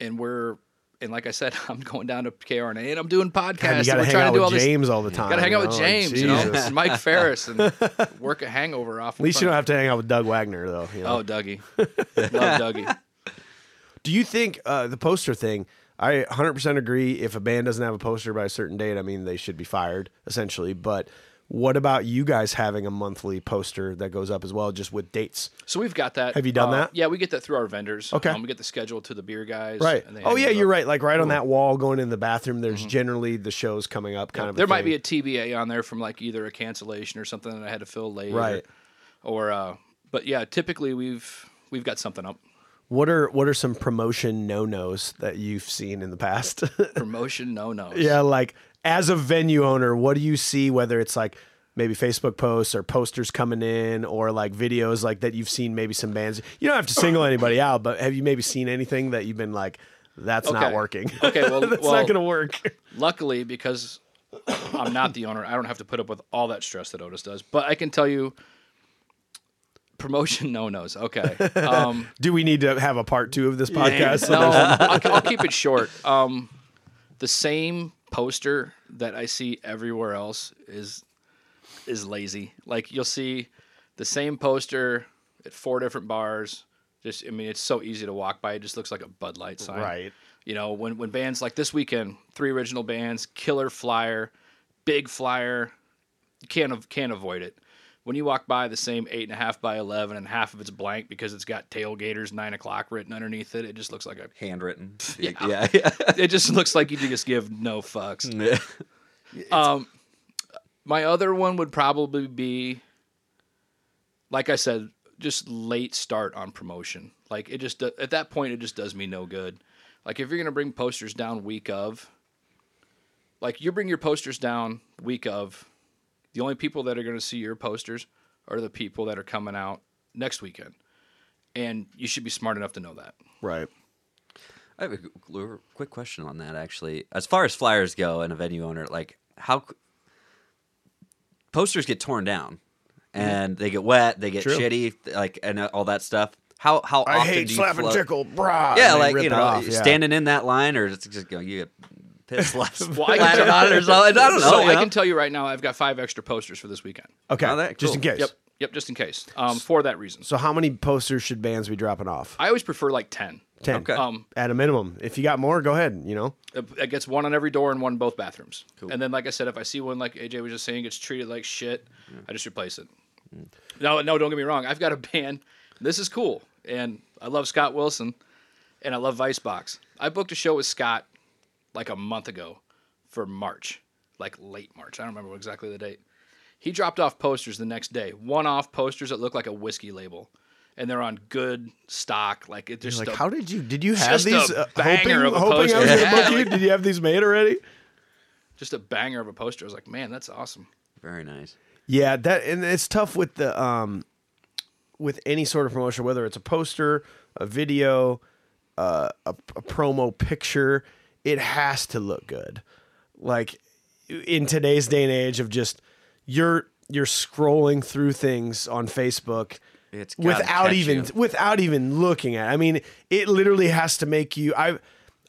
and we're and like I said, <laughs> I'm going down to KRNA and I'm doing podcasts. God, you and got to we're hang trying out to do all with this. James all the time. Got to hang out with James, you know, and <laughs> Mike <laughs> Ferris, and work a hangover off. At least you don't have to hang out with Doug Wagner, though. You know? Oh, Dougie, love Dougie. Do you think uh, the poster thing? I 100% agree. If a band doesn't have a poster by a certain date, I mean, they should be fired, essentially. But what about you guys having a monthly poster that goes up as well, just with dates? So we've got that. Have you done Uh, that? Yeah, we get that through our vendors. Okay. Um, we get the schedule to the beer guys. Right. and they Oh, yeah, you're up. right. Like right on that wall going in the bathroom, there's generally the shows coming up kind of. there might be a TBA on there from like either a cancellation or something that I had to fill late. Right. Or, uh, but yeah, typically we've we've got something up. What are what are some promotion no nos that you've seen in the past? <laughs> Promotion no no. yeah, like as a venue owner, what do you see? Whether it's like maybe Facebook posts or posters coming in, or like videos like that you've seen maybe some bands. You don't have to single anybody out, but have you maybe seen anything that you've been like, that's not working? <laughs> Okay, well- <laughs> that's well- not gonna work. Luckily, because I'm not the owner, I don't have to put up with all that stress that Otis does. But I can tell you, promotion <laughs> no nos. Okay. Um, Do we need to have a part two of this podcast? So no, I'll, I'll keep it short. Um, the same poster that I see everywhere else is is lazy. Like you'll see the same poster at four different bars. Just I mean, it's so easy to walk by. It just looks like a Bud Light sign. Right. You know, when when bands like this weekend, three original bands, killer flyer, big flyer, you can't can't avoid it. When you walk by the same eight and a half by eleven and half of it's blank because it's got tailgators nine o'clock written underneath it, it just looks like a <laughs> handwritten. <laughs> Yeah. yeah. <laughs> it just looks like you just give no fucks. Um, my other one would probably be, like I said, just late start on promotion. Like it just at that point, it just does me no good. Like if you're gonna bring posters down week of, like you bring your posters down week of, the only people that are gonna see your posters are the people that are coming out next weekend, and you should be smart enough to know that. right. I have a quick question on that, actually. As far as flyers go and a venue owner, like how posters get torn down, and they get wet, they get True. shitty, like and uh, all that stuff. How how I often hate do you slap and tickle, brah. Yeah, like you know, off, yeah. standing in that line, or just, just go, you get piss left, <laughs> Well, I can tell- on it or something. I don't know. So you I can tell you right now, I've got five extra posters for this weekend. Okay, Oh, that- just in case. Yep, yep, just in case. Um, for that reason. So how many posters should bands be dropping off? I always prefer like ten. Ten. Okay. Um, At a minimum. If you got more, go ahead. You know. it gets one on every door and one in both bathrooms. And then, like I said, if I see one like AJ was just saying gets treated like shit, I just replace it. No, no, don't get me wrong. I've got a band. This is cool, and I love Scott Wilson, and I love Vicebox. I booked a show with Scott like a month ago for March, like late March. I don't remember exactly the date. He dropped off posters the next day, one-off posters that look like a whiskey label, and they're on good stock. Like it just Like, a- how did you? Did you have just a these? uh, banger hoping, of a hoping I was poster. gonna Yeah, book you? Did you have these made already? just a banger of a poster. I was like, man, that's awesome. Very nice. Yeah, that and it's tough with the um with any sort of promotion, whether it's a poster, a video, uh, a, a promo picture, it has to look good. Like in today's day and age of just you're you're scrolling through things on Facebook It's without even you. without even looking at. It. I mean, it literally has to make you. I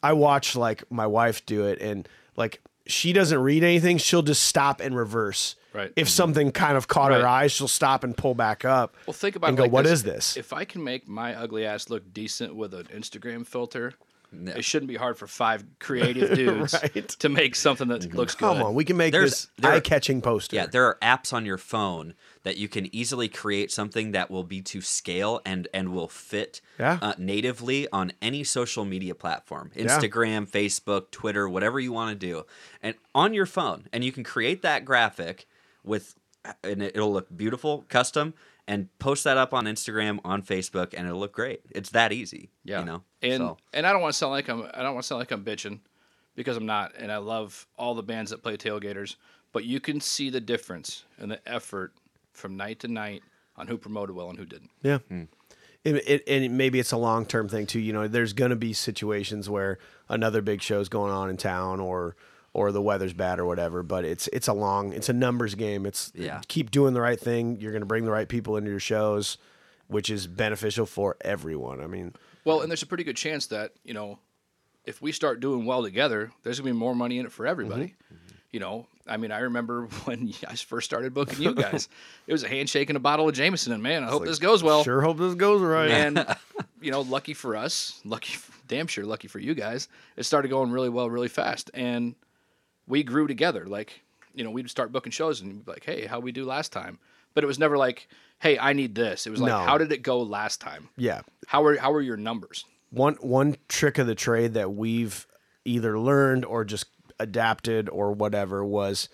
I watch like my wife do it, and like she doesn't read anything. She'll just stop and reverse. Right. If mm-hmm. something kind of caught her Right. eye, she'll stop and pull back up. Well, think about and go, like "What this. is this?" If I can make my ugly ass look decent with an Instagram filter, No. it shouldn't be hard for five <laughs> creative dudes Right. to make something that looks good. Come on, we can make There's- this there- eye-catching poster. Yeah, there are apps on your phone that you can easily create something that will be to scale and and will fit Yeah. uh, natively on any social media platform, Instagram, Facebook, Twitter, whatever you want to do, and on your phone, and you can create that graphic with, and it- it'll look beautiful, custom, and post that up on Instagram, on Facebook, and it'll look great. It's that easy. Yeah, you know. And so, and I don't want to sound like I'm I don't want to sound like I'm bitching because I'm not, and I love all the bands that play tailgators, but you can see the difference in the effort from night to night on who promoted well and who didn't. Yeah. Hmm. It, it, and maybe it's a long term thing too. You know, there's going to be situations where another big show's going on in town, or or the weather's bad or whatever. But it's it's a long, it's a numbers game. It's Yeah. keep doing the right thing. You're going to bring the right people into your shows, which is beneficial for everyone. I mean, Well, and there's a pretty good chance that you know, if we start doing well together, there's gonna be more money in it for mm-hmm. everybody. Mm-hmm. You know, I mean, I remember <laughs> when I first started booking you <laughs> guys, it was a handshake and a bottle of Jameson, and man, I hope this goes well. sure hope this goes right. And <laughs> you know, lucky for us, lucky, damn sure, lucky for you guys, it started going really well, really fast, and we grew together. Like, you know, we'd start booking shows and be like, hey, how we do last time? But it was never like, hey, I need this. It was like, No. how did it go last time? yeah, How are how are your numbers? one one trick of the trade that we've either learned or just adapted or whatever was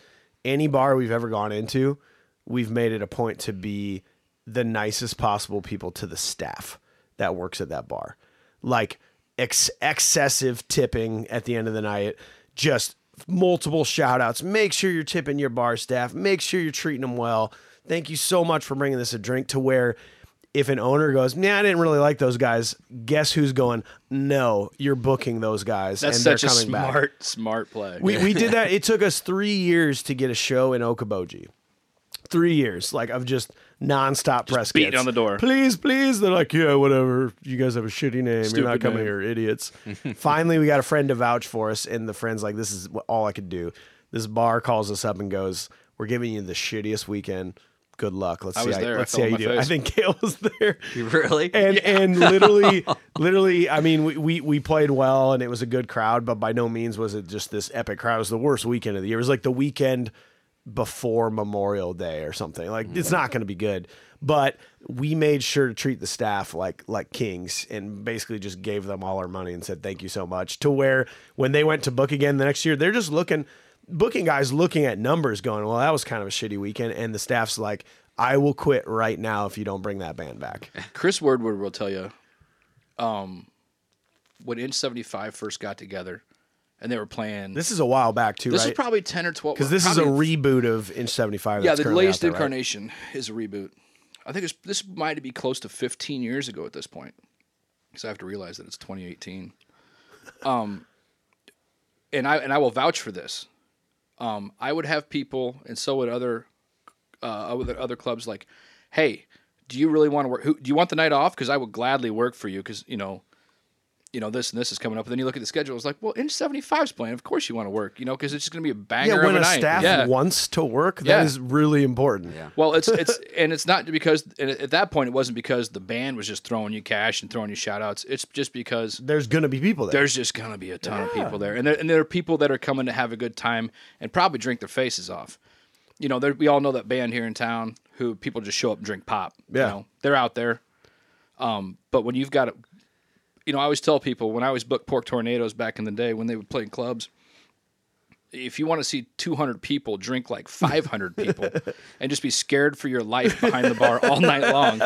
any bar we've ever gone into, we've made it a point to be the nicest possible people to the staff that works at that bar. Like ex- excessive tipping at the end of the night, just multiple shout outs. Make sure you're tipping your bar staff, make sure you're treating them well. Thank you so much for bringing this a drink to where if an owner goes, nah, I didn't really like those guys. Guess who's going? No, you're booking those guys, That's and such they're a coming back. smart, smart play. We we did <laughs> that. It took us three years to get a show in Okoboji. Three years, like of just nonstop press beating kits. on the door. Please, please. They're like, yeah, whatever. You guys have a shitty name. You're not coming name. here, idiots. <laughs> Finally, we got a friend to vouch for us, and the friend's like, this is all I could do. This bar calls us up and goes, "We're giving you the shittiest weekend. Good luck. Let's I see. how, there. I Let's see how you do." I think <laughs> Cale was there. <laughs> you really? and and literally <laughs> literally i mean we, we we played well and it was a good crowd but by no means was it just this epic crowd it was the worst weekend of the year it was like the weekend before memorial day or something like it's mm. not going to be good but we made sure to treat the staff like like kings and basically just gave them all our money and said thank you so much to where when they went to book again the next year they're just looking booking guys looking at numbers going well that was kind of a shitty weekend and the staff's like i will quit right now if you don't bring that band back Chris Wordward will tell you, um, when Inch Seventy Five first got together, and they were playing. This is a while back too, this right? is probably ten or twelve. because this is a reboot of Inch Seventy Five. yeah. The latest incarnation is a reboot. I think it's, this might be close to fifteen years ago at this point, because I have to realize that it's 2018. Um, and I and I will vouch for this. Um, I would have people, and so would other uh, other other clubs like, hey, do you really want to work? Who, do you want the night off? Because I would gladly work for you. Because you know, you know this and this is coming up. And then you look at the schedule. It's like, well, Inch 75's playing. Of course you want to work. You know, because it's just going to be a banger Yeah, when of a, a night. staff yeah. wants to work, that Yeah. is really important. Yeah. Well, it's <laughs> it's and it's not because and at that point it wasn't because the band was just throwing you cash and throwing you shout outs. It's just because There's gonna be people there. there's just gonna be a ton of people there, and there and there are people that are coming to have a good time and probably drink their faces off. You know, there- we all know that band here in town who people just show up and drink pop. Yeah. You know, they're out there. Um, but when you've got, you know, I always tell people when I was booked Pork Tornadoes back in the day when they would play in clubs. If you want to see 200 people drink like 500 people <laughs> and just be scared for your life behind the bar all night long,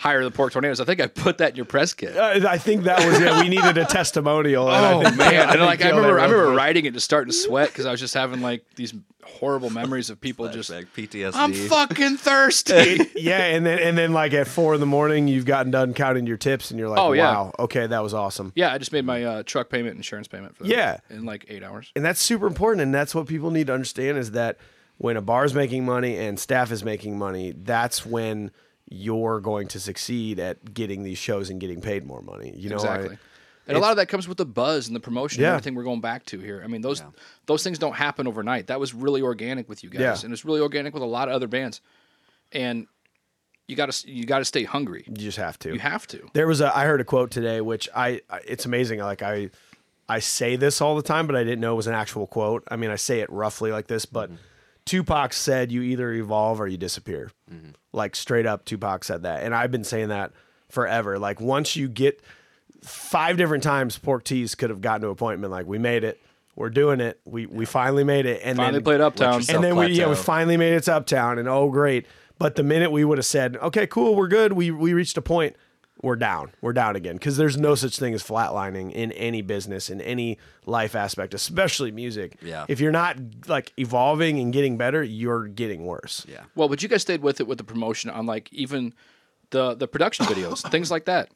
hire the Pork Tornadoes. I think I put that in your press kit. Uh, I think that was yeah. We needed a testimonial. and I Oh think- man! And think like I remember, I remember was- writing it, just starting to sweat because I was just having like these horrible memories of people just. Flashback, PTSD. I'm fucking thirsty. <laughs> yeah, and then and then like at four in the morning, you've gotten done counting your tips, and you're like, Oh, yeah. wow, okay, that was awesome. yeah, I just made my uh, truck payment, insurance payment for that. Yeah. in like eight hours. And that's super important, and that's what people need to understand is that when a bar's making money and staff is making money, that's when you're going to succeed at getting these shows and getting paid more money. You know, I- exactly. and a lot of that comes with the buzz and the promotion Yeah. and everything we're going back to here. I mean, those those things don't happen overnight. That was really organic with you guys, Yeah. and it's really organic with a lot of other bands. And you got to you got to stay hungry. you just have to. You have to. There was a I heard a quote today which I I- it's amazing like I I say this all the time but I didn't know it was an actual quote. I mean I say it roughly like this but mm-hmm. Tupac said you either evolve or you disappear. Like straight up Tupac said that and I've been saying that forever. Like once you get five different times Pork Tees could have gotten to a point and been like we made it. We're doing it. We we finally made it and Finally then played Uptown. and then we yeah we finally made it to Uptown and oh great. But the minute we would have said okay cool we're good we we reached a point we're down we're down again because there's no such thing as flatlining in any business in any life aspect especially music. Yeah. If you're not like evolving and getting better you're getting worse. Yeah. Well, but you guys stayed with it with the promotion on like even the the production videos, <laughs> things like that.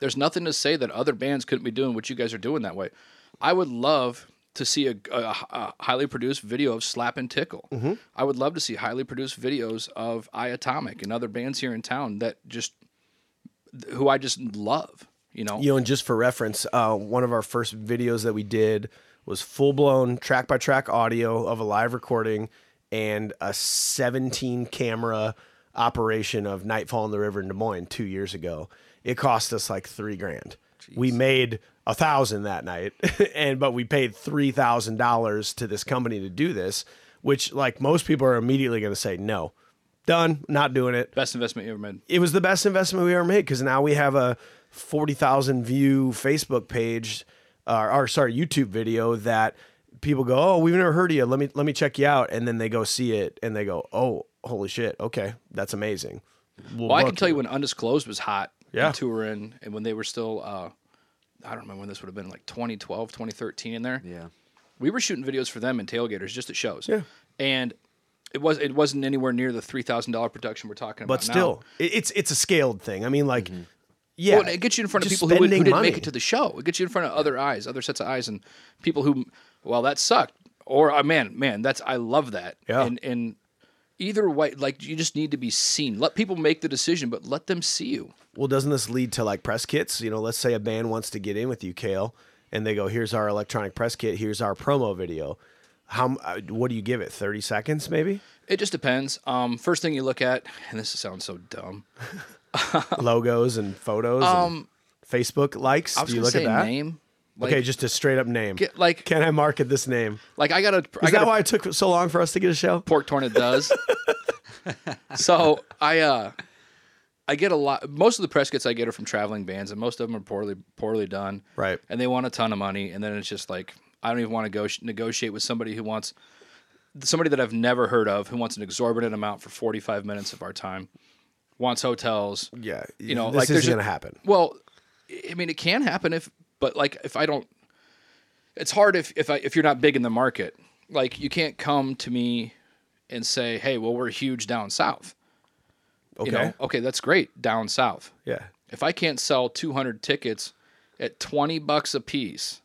There's nothing to say that other bands couldn't be doing what you guys are doing that way. I would love to see a, a- a highly produced video of Slap and Tickle. Mm-hmm. I would love to see highly produced videos of iAtomic and other bands here in town that just who I just love. You know, You know, and just for reference, uh, one of our first videos that we did was full blown track by track audio of a live recording and a 17 camera operation of Nitefall in the River in Des Moines two years ago. It cost us like three grand. We made a thousand that night, <laughs> and but we paid three thousand dollars to this company to do this, which like most people are immediately going to say no, done, not doing it best investment you ever made. it was the best investment we ever made because now we have a 40,000 view Facebook page uh, or sorry YouTube video that people go oh we've never heard of you let me let me check you out and then they go see it and they go oh holy shit okay that's amazing Well, I can tell you when Undisclosed was hot Yeah. and touring, and when they were still, uh, I don't remember when this would have been, like 2012, 2013 in there. Yeah. We were shooting videos for them and tailgators just at shows. Yeah. And it was it wasn't anywhere near the three thousand dollar production we're talking about. but still it- it's it's a scaled thing I mean like now. yeah well, it gets you in front of people who, who didn't money. make it to the show. It gets you in front of other eyes, other sets of eyes, and people who, well, that sucked. Or uh, man, man, that's I love that. Yeah. And and either way, like you just need to be seen. Let people make the decision, but let them see you. Well, doesn't this lead to like press kits? You know, let's say a band wants to get in with you, Cale, and they go, "Here's our electronic press kit. Here's our promo video." How? uh, What do you give it? Thirty seconds, maybe? It just depends. Um, first thing you look at, and this sounds so dumb. <laughs> Logos and photos. Um, and Facebook likes. Do you look at that? name. Like, okay, just a straight up name. get, like Can I market this name? like I got a. I Is got that why it took so long for us to get a show? Pork Tornadoes. <laughs> so I uh I get a lot most of the press kits I get are from traveling bands and most of them are poorly poorly done. Right. And they want a ton of money and then it's just like I don't even want to go negotiate with somebody who wants somebody that I've never heard of who wants an exorbitant amount for 45 minutes of our time. Wants hotels. Yeah, You know, this like, there's isn't gonna happen. Well, I mean, it can happen if, but like if I don't, it's hard if if I if you're not big in the market. Like you can't come to me and say, "Hey, well, we're huge down south." Okay. You know, okay, that's great down south. Yeah. If I can't sell 200 tickets at 20 bucks a piece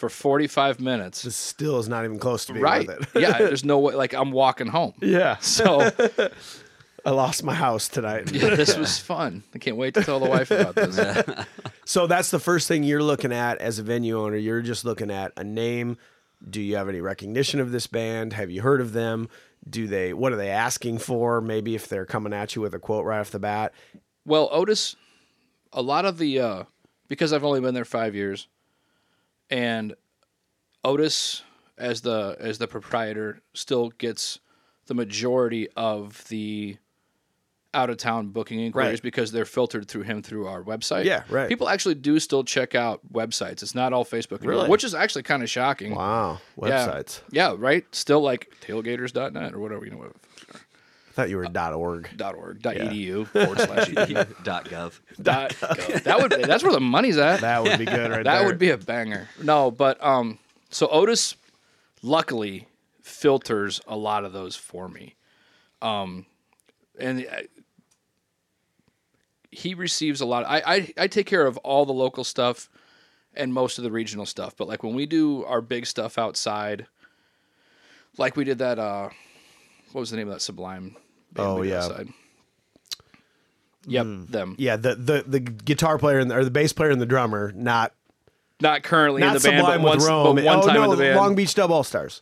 for 45 minutes. This still is not even close to being right. worth it. yeah, <laughs> there's no way like I'm walking home. yeah. So <laughs> I lost my house tonight. yeah, this was fun. I can't wait to tell the wife about this. <laughs> So that's the first thing you're looking at as a venue owner. You're just looking at a name. Do you have any recognition of this band? Have you heard of them? Do they what are they asking for? Maybe if they're coming at you with a quote right off the bat. Well, Otis, a lot of the uh, because I've only been there five years, and Otis as the as the proprietor still gets the majority of the out of town booking inquiries Right. because they're filtered through him through our website. Yeah, right. People actually do still check out websites. It's not all Facebook, anymore, Really? which is actually kind of shocking. Wow. Websites. Yeah, right. Still like tailgators.net or whatever you know thought you were .org. dot org dot edu <laughs> forward slash edu <laughs> Dot gov. dot gov. That would that's where the money's at. That would be good right that there. would be a banger. No, but um, so Otis, luckily, filters a lot of those for me, um, and I, he receives a lot. I, I I take care of all the local stuff and most of the regional stuff, but like when we do our big stuff outside, like we did that. Uh, what was the name of that Sublime? Band Oh, yeah. outside? Yep, them. Yeah, the, the the guitar player and the, or the bass player and the drummer, not Not currently not in the band, Sublime but, once, with Rome. but one oh time no, in the band. Long Beach Dub Allstars.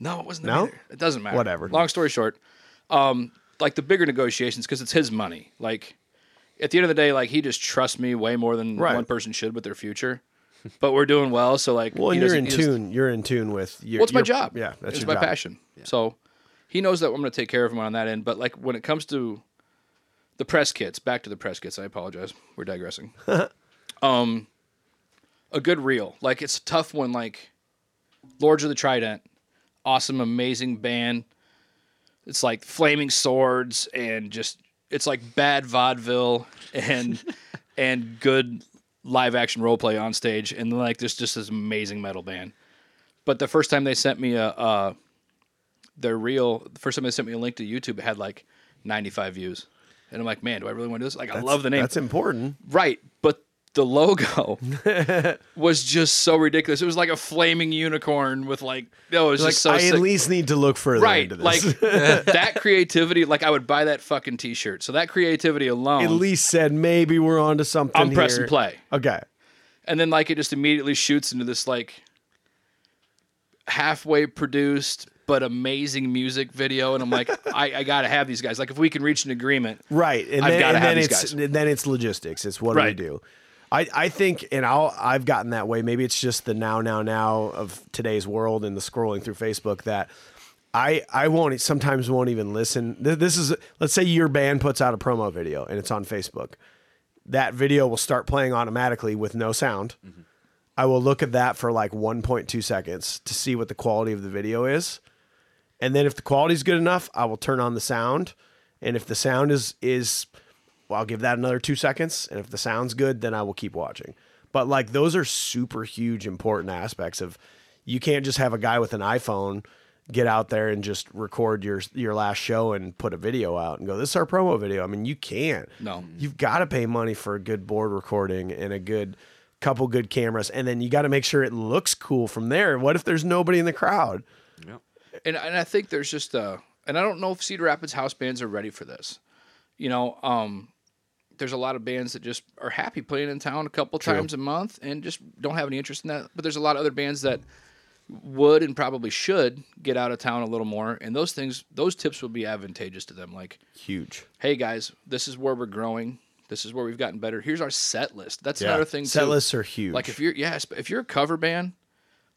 No, it wasn't. No? No, it doesn't matter. Whatever. Long story short, um, like the bigger negotiations because it's his money. Like at the end of the day, like he just trusts me way more than Right. one person should with their future. But we're doing well, so like. Well, you're in tune. You're in tune with your. Well, it's my job. Yeah, that's it's your my job. passion. So he knows that I'm going to take care of him on that end. But like when it comes to the press kits, back to the press kits. I apologize. We're digressing. <laughs> um, a good reel. Like it's a tough when like Lords of the Trident, awesome, amazing band. It's like flaming swords and just it's like bad vaudeville and <laughs> and good live action role play on stage and like there's just this amazing metal band. But the first time they sent me a uh their reel the first time they sent me a link to YouTube it had like 95 views. And I'm like, man, do I really want to do this? Like, I love the name. That's important. Right, but the logo <laughs> was just so ridiculous. It was like a flaming unicorn with like no, it was Like just so I sick. at least need to look further right, into this. like <laughs> that creativity. Like I would buy that fucking T-shirt. So that creativity alone, at least said maybe we're on to something. I'm pressing play, Okay. and then like it just immediately shoots into this like halfway produced but amazing music video, and I'm like, <laughs> I, I gotta have these guys. Like if we can reach an agreement, Right. And I've then, gotta have then these it's guys. then it's logistics. It's what do we Right. do? I, I think and I'll I've gotten that way. Maybe it's just the now now now of today's world and the scrolling through Facebook that I I won't sometimes won't even listen. This is let's say your band puts out a promo video and it's on Facebook. That video will start playing automatically with no sound. Mm-hmm. I will look at that for like 1.2 seconds to see what the quality of the video is. And then if the quality is good enough, I will turn on the sound. And if the sound is is well, I'll give that another 2 seconds. And if the sound's good, then I will keep watching. But like those are super huge important aspects of you can't just have a guy with an iPhone get out there and just record your your last show and put a video out and go this is our promo video. I mean, you can't. No. You've got to pay money for a good board recording and a good couple good cameras and then you got to make sure it looks cool from there. What if there's nobody in the crowd? And and I think there's just a and I don't know if Cedar Rapids house bands are ready for this. You know, um there's a lot of bands that just are happy playing in town a couple times a month and just don't have any interest in that. But there's a lot of other bands that would and probably should get out of town a little more and those things those tips would be advantageous to them like Huge. hey guys this is where we're growing this is where we've gotten better here's our set list that's another thing Set too. lists are huge. like if you're yes if you're a cover band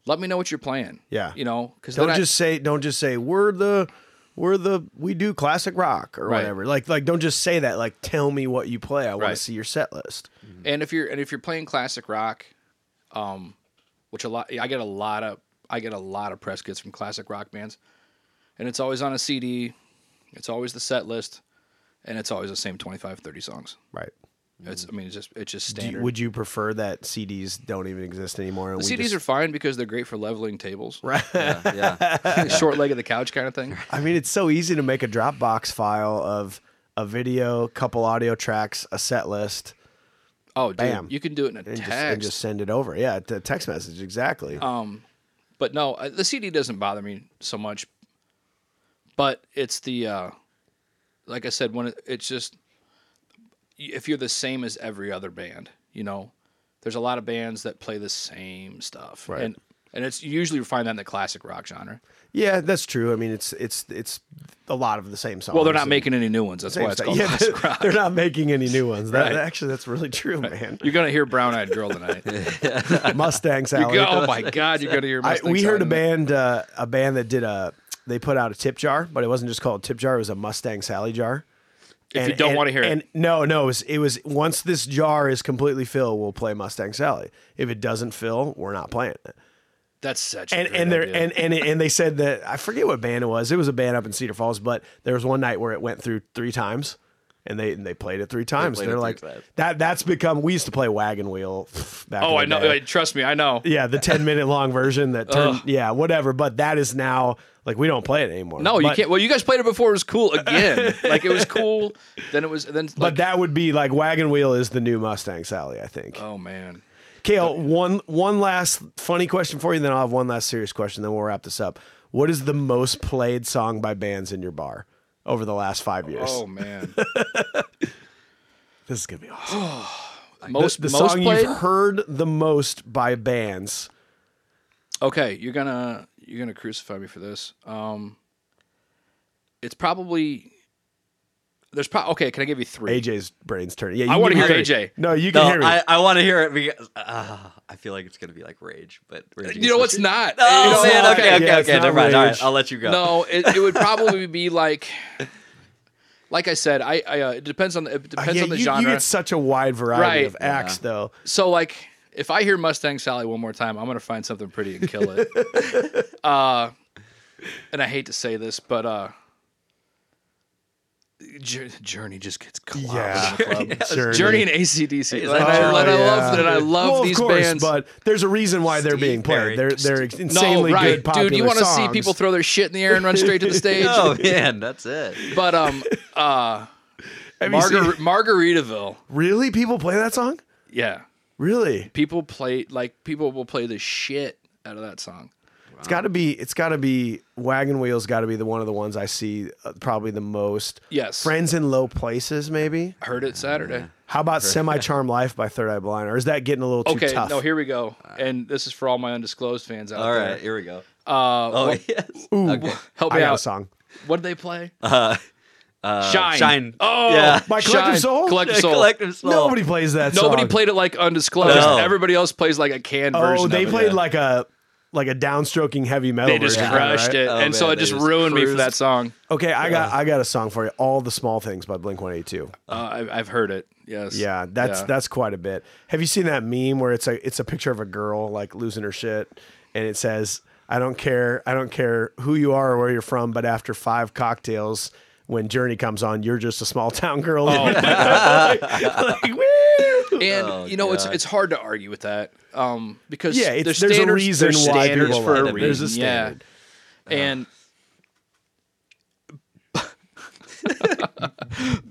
let me know what you're playing Yeah. you know because don't just say don't just say we're the we're the we do classic rock or Right. whatever. Like like don't just say that. Like tell me what you play. I want Right. to see your set list. And if you're and if you're playing classic rock, um, which a lot I get a lot of I get a lot of press kits from classic rock bands, and it's always on a CD, it's always the set list, and it's always the same 25, 30 songs. Right. It's I mean it's just it's just Do you- standard. would you prefer that CDs don't even exist anymore? The CDs just- are fine because they're great for leveling tables, <laughs> right. Yeah, yeah. <laughs> short leg of the couch kind of thing. I mean, it's so easy to make a Dropbox file of a video, couple audio tracks, a set list. Oh, dude, Bam. you can do it in a and text. just, and just send it over. Yeah, the text message exactly. Um, but no, uh, the CD doesn't bother me so much. But it's the, uh, like I said, when it, it's just if you're the same as every other band, you know, there's a lot of bands that play the same stuff, Right. and and it's you usually find that in the classic rock genre. yeah, that's true. I mean, it's it's it's a lot of the same songs. Well, they're not making any new ones. That's why it's called Yeah, classic they're, rock. they're not making any new ones. That Right. actually, that's really true, man. You're gonna hear Brown Eyed Girl tonight. <laughs> <laughs> Mustang You Sally. go, oh my God, you're gonna hear. I, Mustang we heard a band, uh, a band that did a. They put out a tip jar, but it wasn't just called tip jar. It was a Mustang Sally jar. If you don't wanna hear it. and no, no, it was, it was once this jar is completely filled, we'll play Mustang Sally. If it doesn't fill, we're not playing it. That's such. A and and they and and and they said that I forget what band it was. It was a band up in Cedar Falls, but there was one night where it went through three times, and they and they played it three times. played They're like times. that. That's become. We used to play Wagon Wheel. <laughs> Back Oh, I know. day. Trust me, I know. Yeah, the ten minute long version that <laughs> turned. Ugh. Yeah, whatever. But that is now like we don't play it anymore. No, you can't. Well, you guys played it before. It was cool again. <laughs> like it was cool. Then it was. Then. Like, But that would be like Wagon Wheel is the new Mustang Sally. I think. Oh man. Cale, one one last funny question for you, then I'll have one last serious question, then we'll wrap this up. What is the most played song by bands in your bar over the last five years? Oh man. <laughs> This is gonna be awesome. <sighs> most the most song played. you've heard the most by bands. Okay, you're gonna you're gonna crucify me for this. Um, it's probably there's probably okay. Can I give you three? AJ's brain's turning. Yeah, you I wanna hear me- AJ. No, you can No, hear me. I, I want to hear it because uh, I feel like it's gonna be like rage, but rage You know what's not? No, You man. what? Okay, okay, Yeah, okay. Never mind. All rage. right, I'll let you go. No, it, it would <laughs> probably be like, like I said, I, I uh, it depends on the it depends yeah, on the you, genre. you get such a wide variety Right. of acts, though. So like, if I hear Mustang Sally one more time, I'm gonna find something pretty and kill it. <laughs> uh, and I hate to say this, but uh, Jour- Journey just gets clobbered Yeah. in the club. Journey. Journey and ACDC. Is And that I, true? and I Oh, love yeah. and I love well, these of course, bands. but there's a reason why they're Steve being played. Perry. They're they're no, insanely right, good, popular dude. You want to see people throw their shit in the air and run straight to the <laughs> stage? Oh man, that's it. But um, uh, <laughs> Have you seen- Margar- Margaritaville. really, people play that song. Yeah, Really, people play like people will play the shit out of that song. It's got to be. It's got to be. Wagon Wheels got to be the one of the ones I see uh, probably the most. Yes, Friends in Low Places, maybe. heard it Saturday. How about Semi Charm Life by Third Eye Blind? Or is that getting a little too Okay, tough? no, here we go. And this is for all my undisclosed fans out All there. right, here we go. Uh, Oh what- <laughs> yes. Ooh, Okay. <laughs> help I me got a out. song. What did they play? <laughs> Uh, uh, Shine. Shine. Oh, yeah. By Shine. Collective Soul? Collective Soul. Collective Soul. Nobody plays that Nobody song. played it like undisclosed. No. Everybody else plays like a canned version. Oh, they of it. played yeah. like a like a downstroking heavy metal. They just version, crushed right? it, Oh, and so it just just ruined me for that song. Okay, I got I got a song for you. All the small things by Blink One Eighty Two. Uh, I, I've heard it. Yes. Yeah, that's Yeah. that's quite a bit. Have you seen that meme where it's a it's a picture of a girl like losing her shit, and it says, "I don't care, I don't care who you are or where you're from, but after five cocktails, when Journey comes on, you're just a small <laughs> town girl." Oh, <laughs> like, like! And Oh, you know, it's God. it's hard to argue with that, um, because Yeah, it's- there's, there's a reason there's why standards people for a reason. There's a standard. Yeah, and <laughs>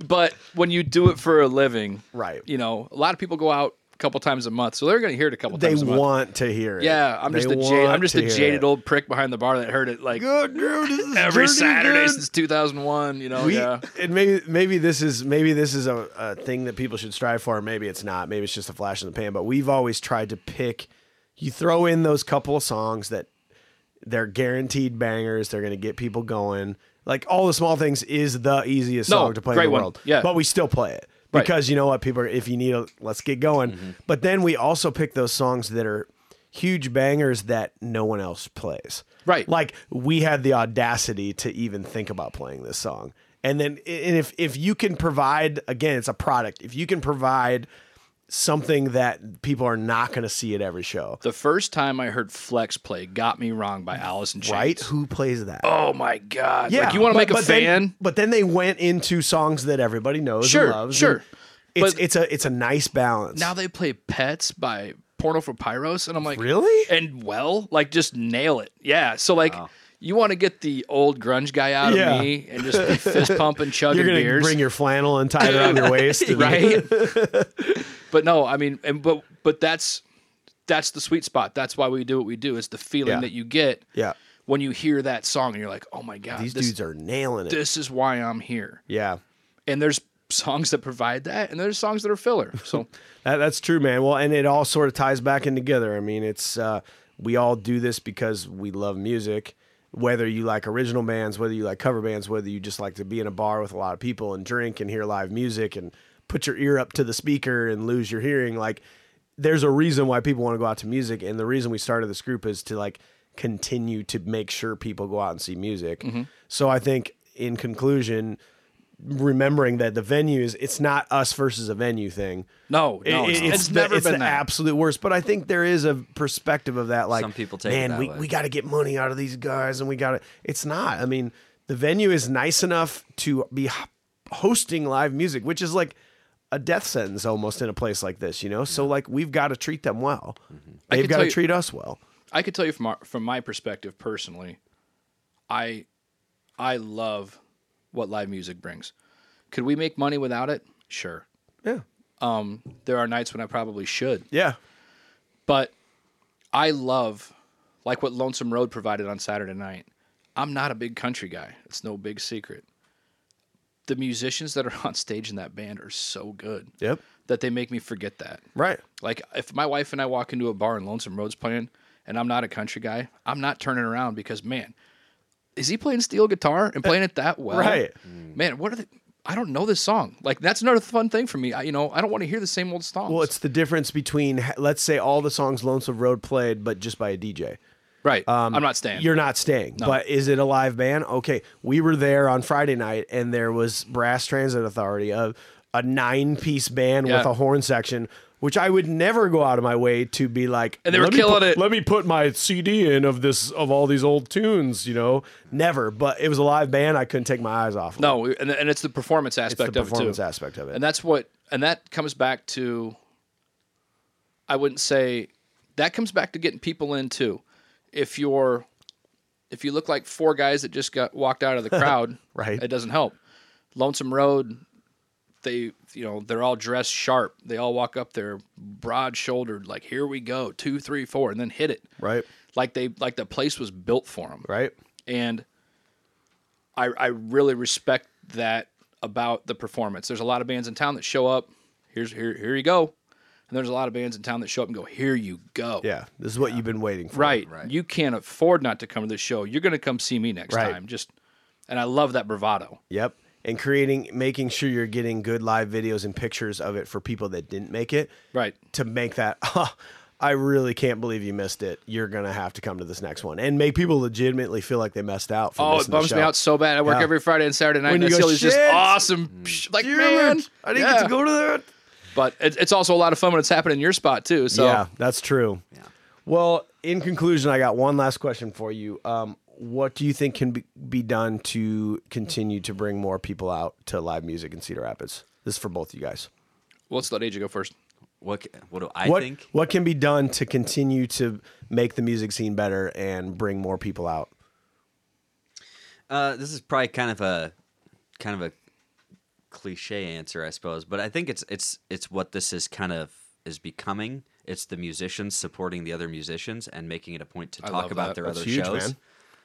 but when you do it for a living, Right. You know, a lot of people go out a couple times a month, so they're going to hear it a couple They times a month. They want to hear it. Yeah, I'm just a jaded, I'm just a jaded old prick behind the bar that heard it like Good, dude, every Saturday good. since 2001. You know, we, yeah. and maybe maybe this is maybe this is a, a thing that people should strive for. Maybe it's not. Maybe it's just a flash in the pan. But we've always tried to pick. You throw in those couple of songs that they're guaranteed bangers. They're going to get people going. Like all the small things is the easiest No, song to play in the one. world. Yeah. but we still play it Right. because you know what people are. If you need a, let's get going. Mm-hmm. But then we also pick those songs that are huge bangers that no one else plays. Right. Like we had the audacity to even think about playing this song. And then and if if you can provide again, it's a product. If you can provide something that people are not going to see at every show. The first time I heard Flex play "Got Me Wrong" by Alice in Chains. Right? Who plays that? Oh my god! yeah. like, you want to make a but then- fan? but then they went into songs that everybody knows Sure, and loves. sure. and It's But- it's a it's a nice balance. now they play "Pets" by Porno for Pyros, and I'm like, Really? And well, like just nail it. Yeah. So like, you want to get the old grunge guy out Yeah. of me and just be fist pumping, <laughs> chugging You're gonna beers, bring your flannel and tie it around your waist, <laughs> right? <laughs> but no, I mean, and but but that's that's the sweet spot. That's why we do what we do. Is the feeling Yeah. that you get Yeah. when you hear that song and you're like, oh my god, These this, dudes are nailing it. this is why I'm here. yeah. And there's songs that provide that, and there's songs that are filler. So <laughs> That, that's true, man. Well, and it all sort of ties back in together. I mean, it's uh, we all do this because we love music. Whether you like original bands, whether you like cover bands, whether you just like to be in a bar with a lot of people and drink and hear live music and put your ear up to the speaker and lose your hearing, like there's a reason why people want to go out to music, and the reason we started this group is to like continue to make sure people go out and see music. Mm-hmm. So I think, in conclusion, remembering that the venue is it's not us versus a venue thing. no, no, It- it's, it's, the, never it's been the that. absolute worst. But I think there is a perspective of that. Like Some people take it man, we, way." we got to get money out of these guys, and we got to. It's not. I mean, the venue is nice enough to be hosting live music, which is like a death sentence almost in a place like this. You know, so like we've got to treat them well. I They've got to you- treat us well. I could tell you from our, from my perspective personally, I I love what live music brings. Could we make money without it? Sure. Yeah, Um, there are nights when I probably should, yeah, but I love like what Lonesome Road provided on Saturday night. I'm not a big country guy. It's no big secret. The musicians that are <laughs> on stage in that band are so good yep, that they make me forget that. right. Like if my wife and I walk into a bar and Lonesome Road's playing, and I'm not a country guy, I'm not turning around because man, is he playing steel guitar and eh, playing it that well? Right. Mm. Man, what are the? I don't know this song. Like that's another fun thing for me. I, you know, I don't want to hear the same old songs. Well, it's the difference between let's say all the songs Lonesome Road played, but just by a DJ. Right. Um, I'm not staying. You're not staying. But is it a live band? Okay. We were there on Friday night and there was Brass Transit Authority, a, a nine piece band with a horn section, which I would never go out of my way to be like And they were "Let me killing put- it." Let me put my CD in of this of all these old tunes, you know. Never. But it was a live band. I couldn't take my eyes off of it. no, and, and it's the performance aspect the of it performance too. aspect of it. And that's what, and that comes back to, I wouldn't say, that comes back to getting people in too. If you're, if you look like four guys that just got walked out of the <laughs> crowd, Right. it doesn't help. Lonesome Road, they, you know, they're all dressed sharp. They all walk up there broad shouldered, like here we go, two, three, four, and then hit it. right. Like they, like the place was built for them Right. and I I really respect that about the performance. There's a lot of bands in town that show up. Here's here here you go, and there's a lot of bands in town that show up and go here you go. Yeah. This is what you've been waiting for. Right. Right. You can't afford not to come to this show. You're going to come see me next Right. time. Just and I love that bravado. Yep. And creating, making sure you're getting good live videos and pictures of it for people that didn't make it. Right. to make that "Huh, <laughs> I really can't believe you missed it. You're gonna have to come to this next one and make people legitimately feel like they messed out. For Oh, it missing bums me out so bad. I work Yeah. every Friday and Saturday night, When and you I go, all just "Shit, awesome, psh, like Damn man, it, I didn't yeah. get to go to that. But it, it's also a lot of fun when it's happening in your spot too. So yeah, that's true. Yeah. Well, in conclusion, I got one last question for you. Um, what do you think can be, be done to continue to bring more people out to live music in Cedar Rapids? This is for both of you guys. well, let's let AJ go first. What what do I what think? what can be done to continue to make the music scene better and bring more people out? Uh, this is probably kind of a kind of a cliche answer, I suppose, but I think it's it's it's what this is kind of is becoming. It's the musicians supporting the other musicians and making it a point to I talk about that. their That's other huge, shows. man.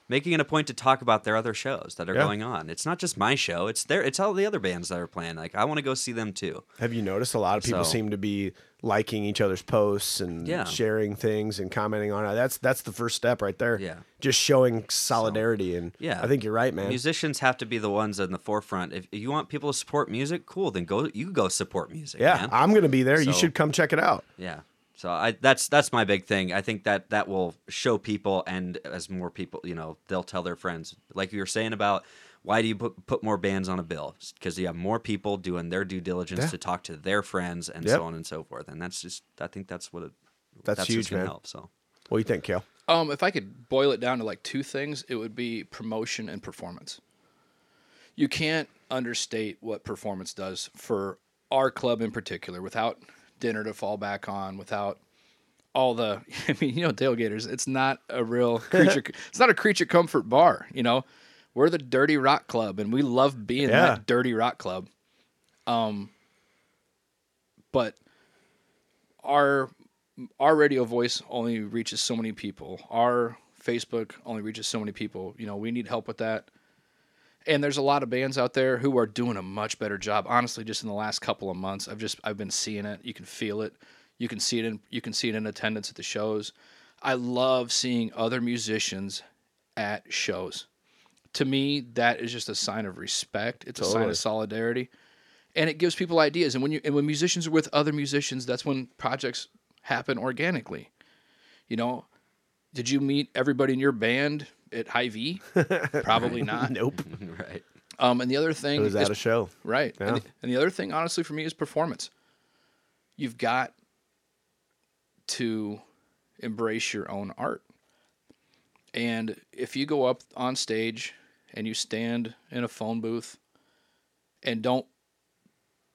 Making it a point to talk about their other shows that are Yeah. going on. It's not just my show; it's their, it's all the other bands that are playing. Like I want to go see them too. Have you noticed a lot of people So- seem to be liking each other's posts and Yeah. sharing things and commenting on it? That's that's the first step right there. Yeah. Just showing solidarity and Yeah. I think you're right, man. Musicians have to be the ones in the forefront. If you want people to support music, cool. Then go. You go support music. yeah, man. I'm gonna be there. you should come check it out. Yeah. So I that's that's my big thing. I think that that will show people, and as more people, you know, they'll tell their friends. Like you were saying about why do you put put more bands on a bill? Because you have more people doing their due diligence Yeah. to talk to their friends and Yep. so on and so forth. And that's just I think that's what it, That's what's huge, man. Help, so What do you think, Cale? Um, if I could boil it down to like two things, it would be promotion and performance. You can't understate what performance does for our club in particular without dinner to fall back on, without all the <laughs> I mean, you know, tailgators, it's not a real <laughs> creature it's not a creature comfort bar, you know. We're the dirty rock club and we love being Yeah. that dirty rock club. Um but our our radio voice only reaches so many people. Our Facebook only reaches so many people. You know, we need help with that. And there's a lot of bands out there who are doing a much better job. Honestly, just in the last couple of months, I've just I've been seeing it. You can feel it. You can see it in you can see it in attendance at the shows. I love seeing other musicians at shows. To me, that is just a sign of respect. It's a sign of solidarity, and it gives people ideas. And when you and when musicians are with other musicians, that's when projects happen organically. You know, did you meet everybody in your band at High <laughs> V? Probably not. Nope. <laughs> right. Um, and the other It thing was is at a show. Right. Yeah. And, the, and the other thing, honestly, for me, is performance. You've got to embrace your own art. And if you go up on stage and you stand in a phone booth and don't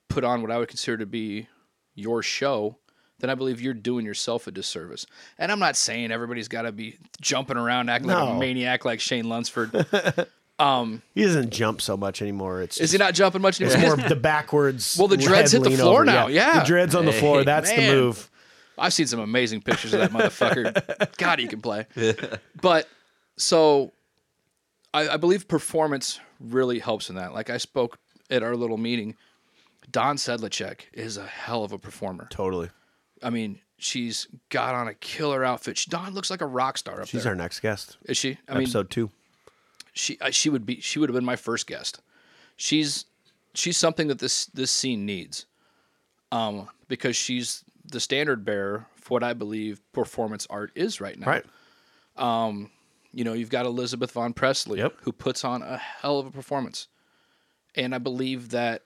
put on what I would consider to be your show, then I believe you're doing yourself a disservice. And I'm not saying everybody's got to be jumping around acting like a maniac like Shane Lunsford. <laughs> um, He doesn't jump so much anymore. It's is he not jumping much anymore? It's anymore? more the backwards. Well, the dreads hit the floor over. now, yeah. the dreads on the floor. Hey, That's the move. I've seen some amazing pictures of that motherfucker. <laughs> God, he can play. <laughs> But so I, I believe performance really helps in that. Like I spoke at our little meeting, Dawn Sedlacek is a hell of a performer. Totally. I mean, she's got on a killer outfit. She, Dawn looks like a rock star up She's there. our next guest. Is she? I mean, Episode two. she I- she would be she would have been my first guest. She's she's something that this this scene needs, um, because she's the standard bearer for what I believe performance art is right now. Right. You know, you've got Elizabeth Von Presley, Yep. who puts on a hell of a performance, and I believe that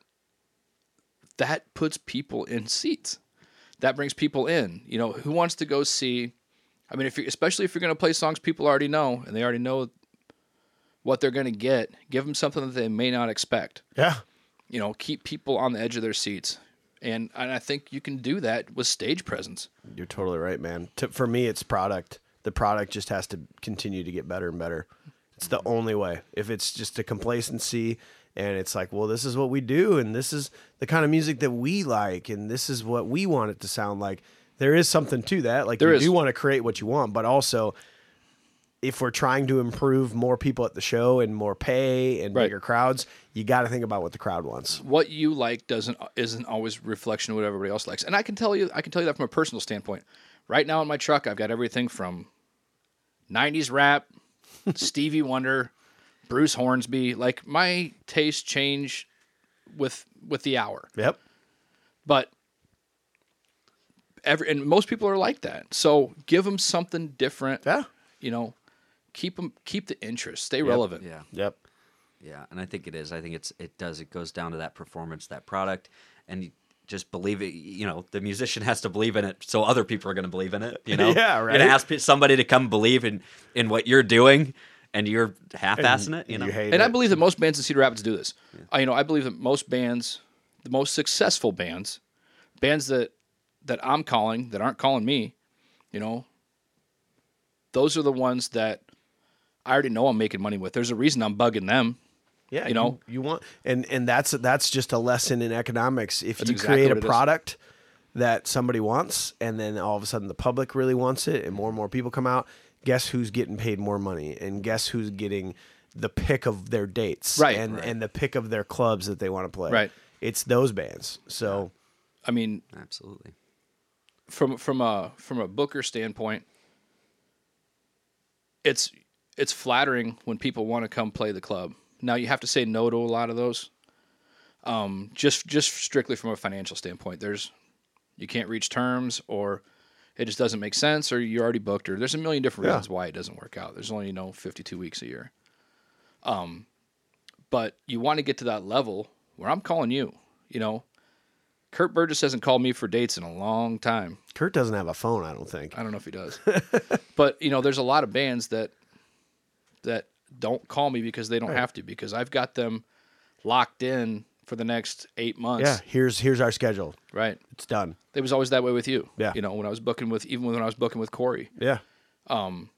that puts people in seats. That brings people in. You know, who wants to go see? I mean, if you especially if you're going to play songs people already know and they already know what they're going to get, give them something that they may not expect. Yeah. You know, keep people on the edge of their seats, and and I think you can do that with stage presence. You're totally right, man. To, for me, it's product. The product just has to continue to get better and better. It's the only way. If it's just a complacency and it's like, well, this is what we do, and this is the kind of music that we like, and this is what we want it to sound like. There is something to that. Like There you is. do want to create what you want, but also if we're trying to improve more people at the show and more pay and Right. bigger crowds, you got to think about what the crowd wants. what you like doesn't isn't always reflection of what everybody else likes. And I can tell you I can tell you that from a personal standpoint. Right now in my truck I've got everything from 90s rap, <laughs> Stevie Wonder, Bruce Hornsby. Like my tastes change with with the hour. Yep. But every and most people are like that. So give them something different. Yeah. You know, keep them keep the interest, stay relevant. Yeah. Yep. Yeah, and I think it is. I think it's it does. It goes down to that performance, that product, and you just believe it. You know, the musician has to believe in it, so other people are going to believe in it. You know, <laughs> Yeah, You're right. gonna ask somebody to come believe in in what you're doing, and you're half-assing it. You know, hate And I believe that most bands in Cedar Rapids do this. I, you know, I believe that most bands, the most successful bands, bands that that I'm calling that aren't calling me, you know, those are the ones that I already know I'm making money with. There's a reason I'm bugging them. Yeah, You know? you, want and and that's that's just a lesson in economics. If That's you exactly create a what it is. product that somebody wants, and then all of a sudden the public really wants it, and more and more people come out, guess who's getting paid more money, and guess who's getting the pick of their dates, Right. and Right. and the pick of their clubs that they want to play. Right. It's those bands. So I mean, absolutely. from from a from a booker standpoint, it's it's flattering when people want to come play the club. Now you have to say no to a lot of those. Um, just just strictly from a financial standpoint, there's you can't reach terms, or it just doesn't make sense, or you're already booked, or there's a million different Yeah. reasons why it doesn't work out. There's only you know 52 weeks a year. Um, but you want to get to that level where I'm calling you. You know, Kurt Burgess hasn't called me for dates in a long time. Kurt doesn't have a phone, I don't think. I don't know if he does. <laughs> but you know, there's a lot of bands that that don't call me because they don't have to because I've got them locked in for the next eight months. Yeah, here's here's our schedule. Right. It's done. It was always that way with you. Yeah. You know, when I was booking with even when I was booking with Corey. Yeah. Um.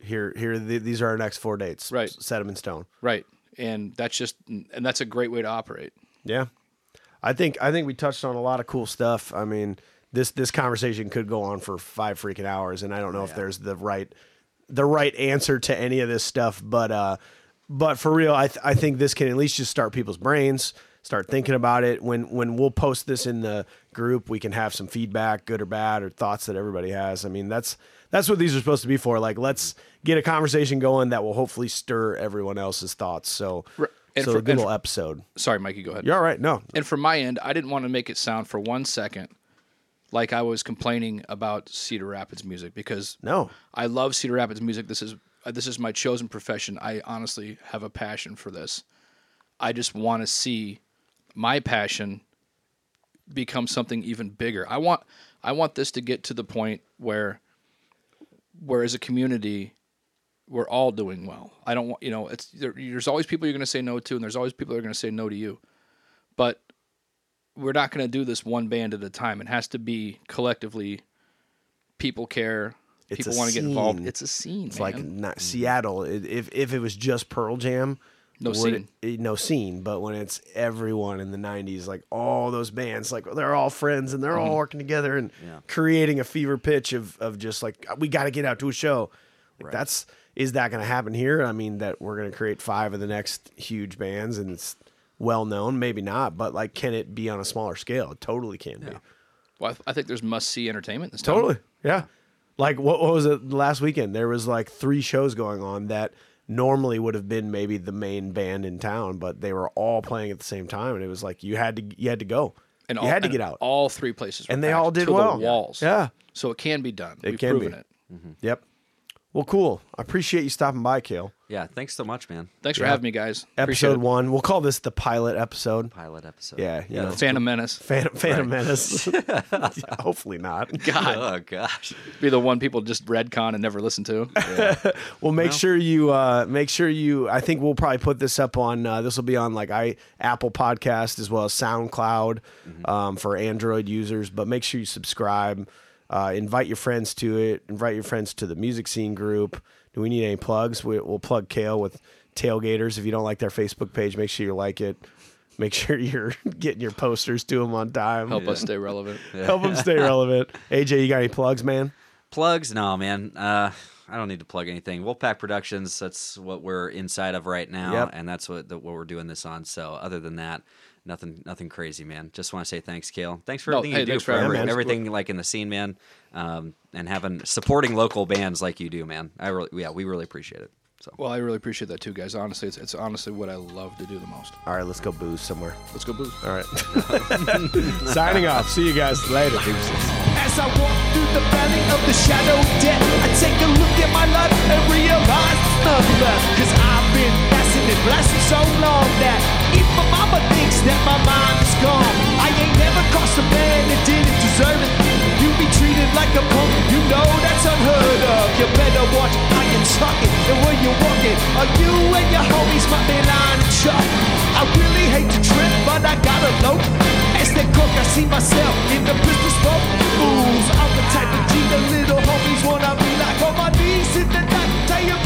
Here, here. th- these are our next four dates. Right. Set them in stone. Right. And that's just and that's a great way to operate. Yeah. I think I think we touched on a lot of cool stuff. I mean, this this conversation could go on for five freaking hours, and I don't know if there's the right the right answer to any of this stuff. But uh, but for real, I th- I think this can at least just start people's brains, start thinking about it. When when we'll post this in the group, we can have some feedback, good or bad, or thoughts that everybody has. I mean, that's that's what these are supposed to be for. Like, let's get a conversation going that will hopefully stir everyone else's thoughts. So. Right. And so for- a good little for- episode. Sorry, Mikey, go ahead. You're all right. No, And from my end, I didn't want to make it sound for one second like I was complaining about Cedar Rapids music because no. I love Cedar Rapids music. This is uh, this is my chosen profession. I honestly have a passion for this. I just want to see my passion become something even bigger. I want I want this to get to the point where where as a community we're all doing well. I don't want you know it's there, there's always people you're going to say no to and there's always people that are going to say no to you. But we're not going to do this one band at a time. It has to be collectively people care, It's people want to get involved. It's a scene, It's man. like not mm-hmm. Seattle. If if it was just Pearl Jam, No scene. It, no scene. But when it's everyone in the '90s, like all those bands, like they're all friends and they're Mm-hmm. all working together and Yeah. creating a fever pitch of of just like we got to get out to a show. Like that's is that going to happen here? I mean, that we're going to create five of the next huge bands and it's well known, maybe not, but like, can it be on a smaller scale? It totally can be. Well, I, th- I think there's must see entertainment this time. Totally. Yeah. Like what, what was it last weekend? There was like three shows going on that normally would have been maybe the main band in town, but they were all playing at the same time, and it was like you had to you had to go, And you all, had to get out. All three places, were And they all did well. Walls. Yeah. So it can be done. It We've can proven be. it. Mm-hmm. Yep. Well, cool. I appreciate you stopping by, Cale. Yeah, thanks so much, man. Thanks for Yeah. having me, guys. Appreciate Episode it. one. We'll call this the pilot episode. Pilot episode. Yeah, you know. Phantom Menace. Phantom, Phantom Menace. Yeah, <laughs> <laughs> hopefully not. <laughs> God, Oh gosh. be the one people just redcon and never listen to. Well, make sure you uh, make sure you. I think we'll probably put this up on. Uh, this will be on like I Apple Podcast as well as SoundCloud um, for Android users. But make sure you subscribe. Uh, invite your friends to it. Invite your friends to the music scene group. Do we need any plugs? We, we'll plug Cale with Tailgators. If you don't like their Facebook page, make sure you like it. Make <laughs> sure you're getting your posters to them on time. Help us stay relevant. <laughs> Help them stay relevant. AJ, you got any plugs, man? Plugs? No, man. Uh, I don't need to plug anything. Wolfpack Productions. That's what we're inside of right now, Yep. and that's what the, what we're doing this on. So, other than that, nothing, nothing crazy, man. Just want to say thanks, Cale. Thanks for No, everything hey, you do for for every- everything, like in the scene, man, um, and having supporting local bands like you do, man. I really, yeah, we really appreciate it. So, Well, I really appreciate that too, guys. Honestly, it's, it's honestly what I love to do the most. All right, let's go booze somewhere. Let's go booze. All right. <laughs> Signing off. See you guys later. As I walk through the valley of the shadow death, I take a look at my life and realize nothing left. Cause I've been blessed so long that even mama thinks that my mind is gone. I ain't never crossed a man that didn't deserve it. You be treated like a punk, you know that's unheard of. You better watch how you talk and where you walk. Are you and your homies might be lying and chuck? I really hate to trip, but I gotta know. As they cook, I see myself in the pistol smoke. Fools, I'm the type of G the little homies wanna be like on my knees in the night. Tell you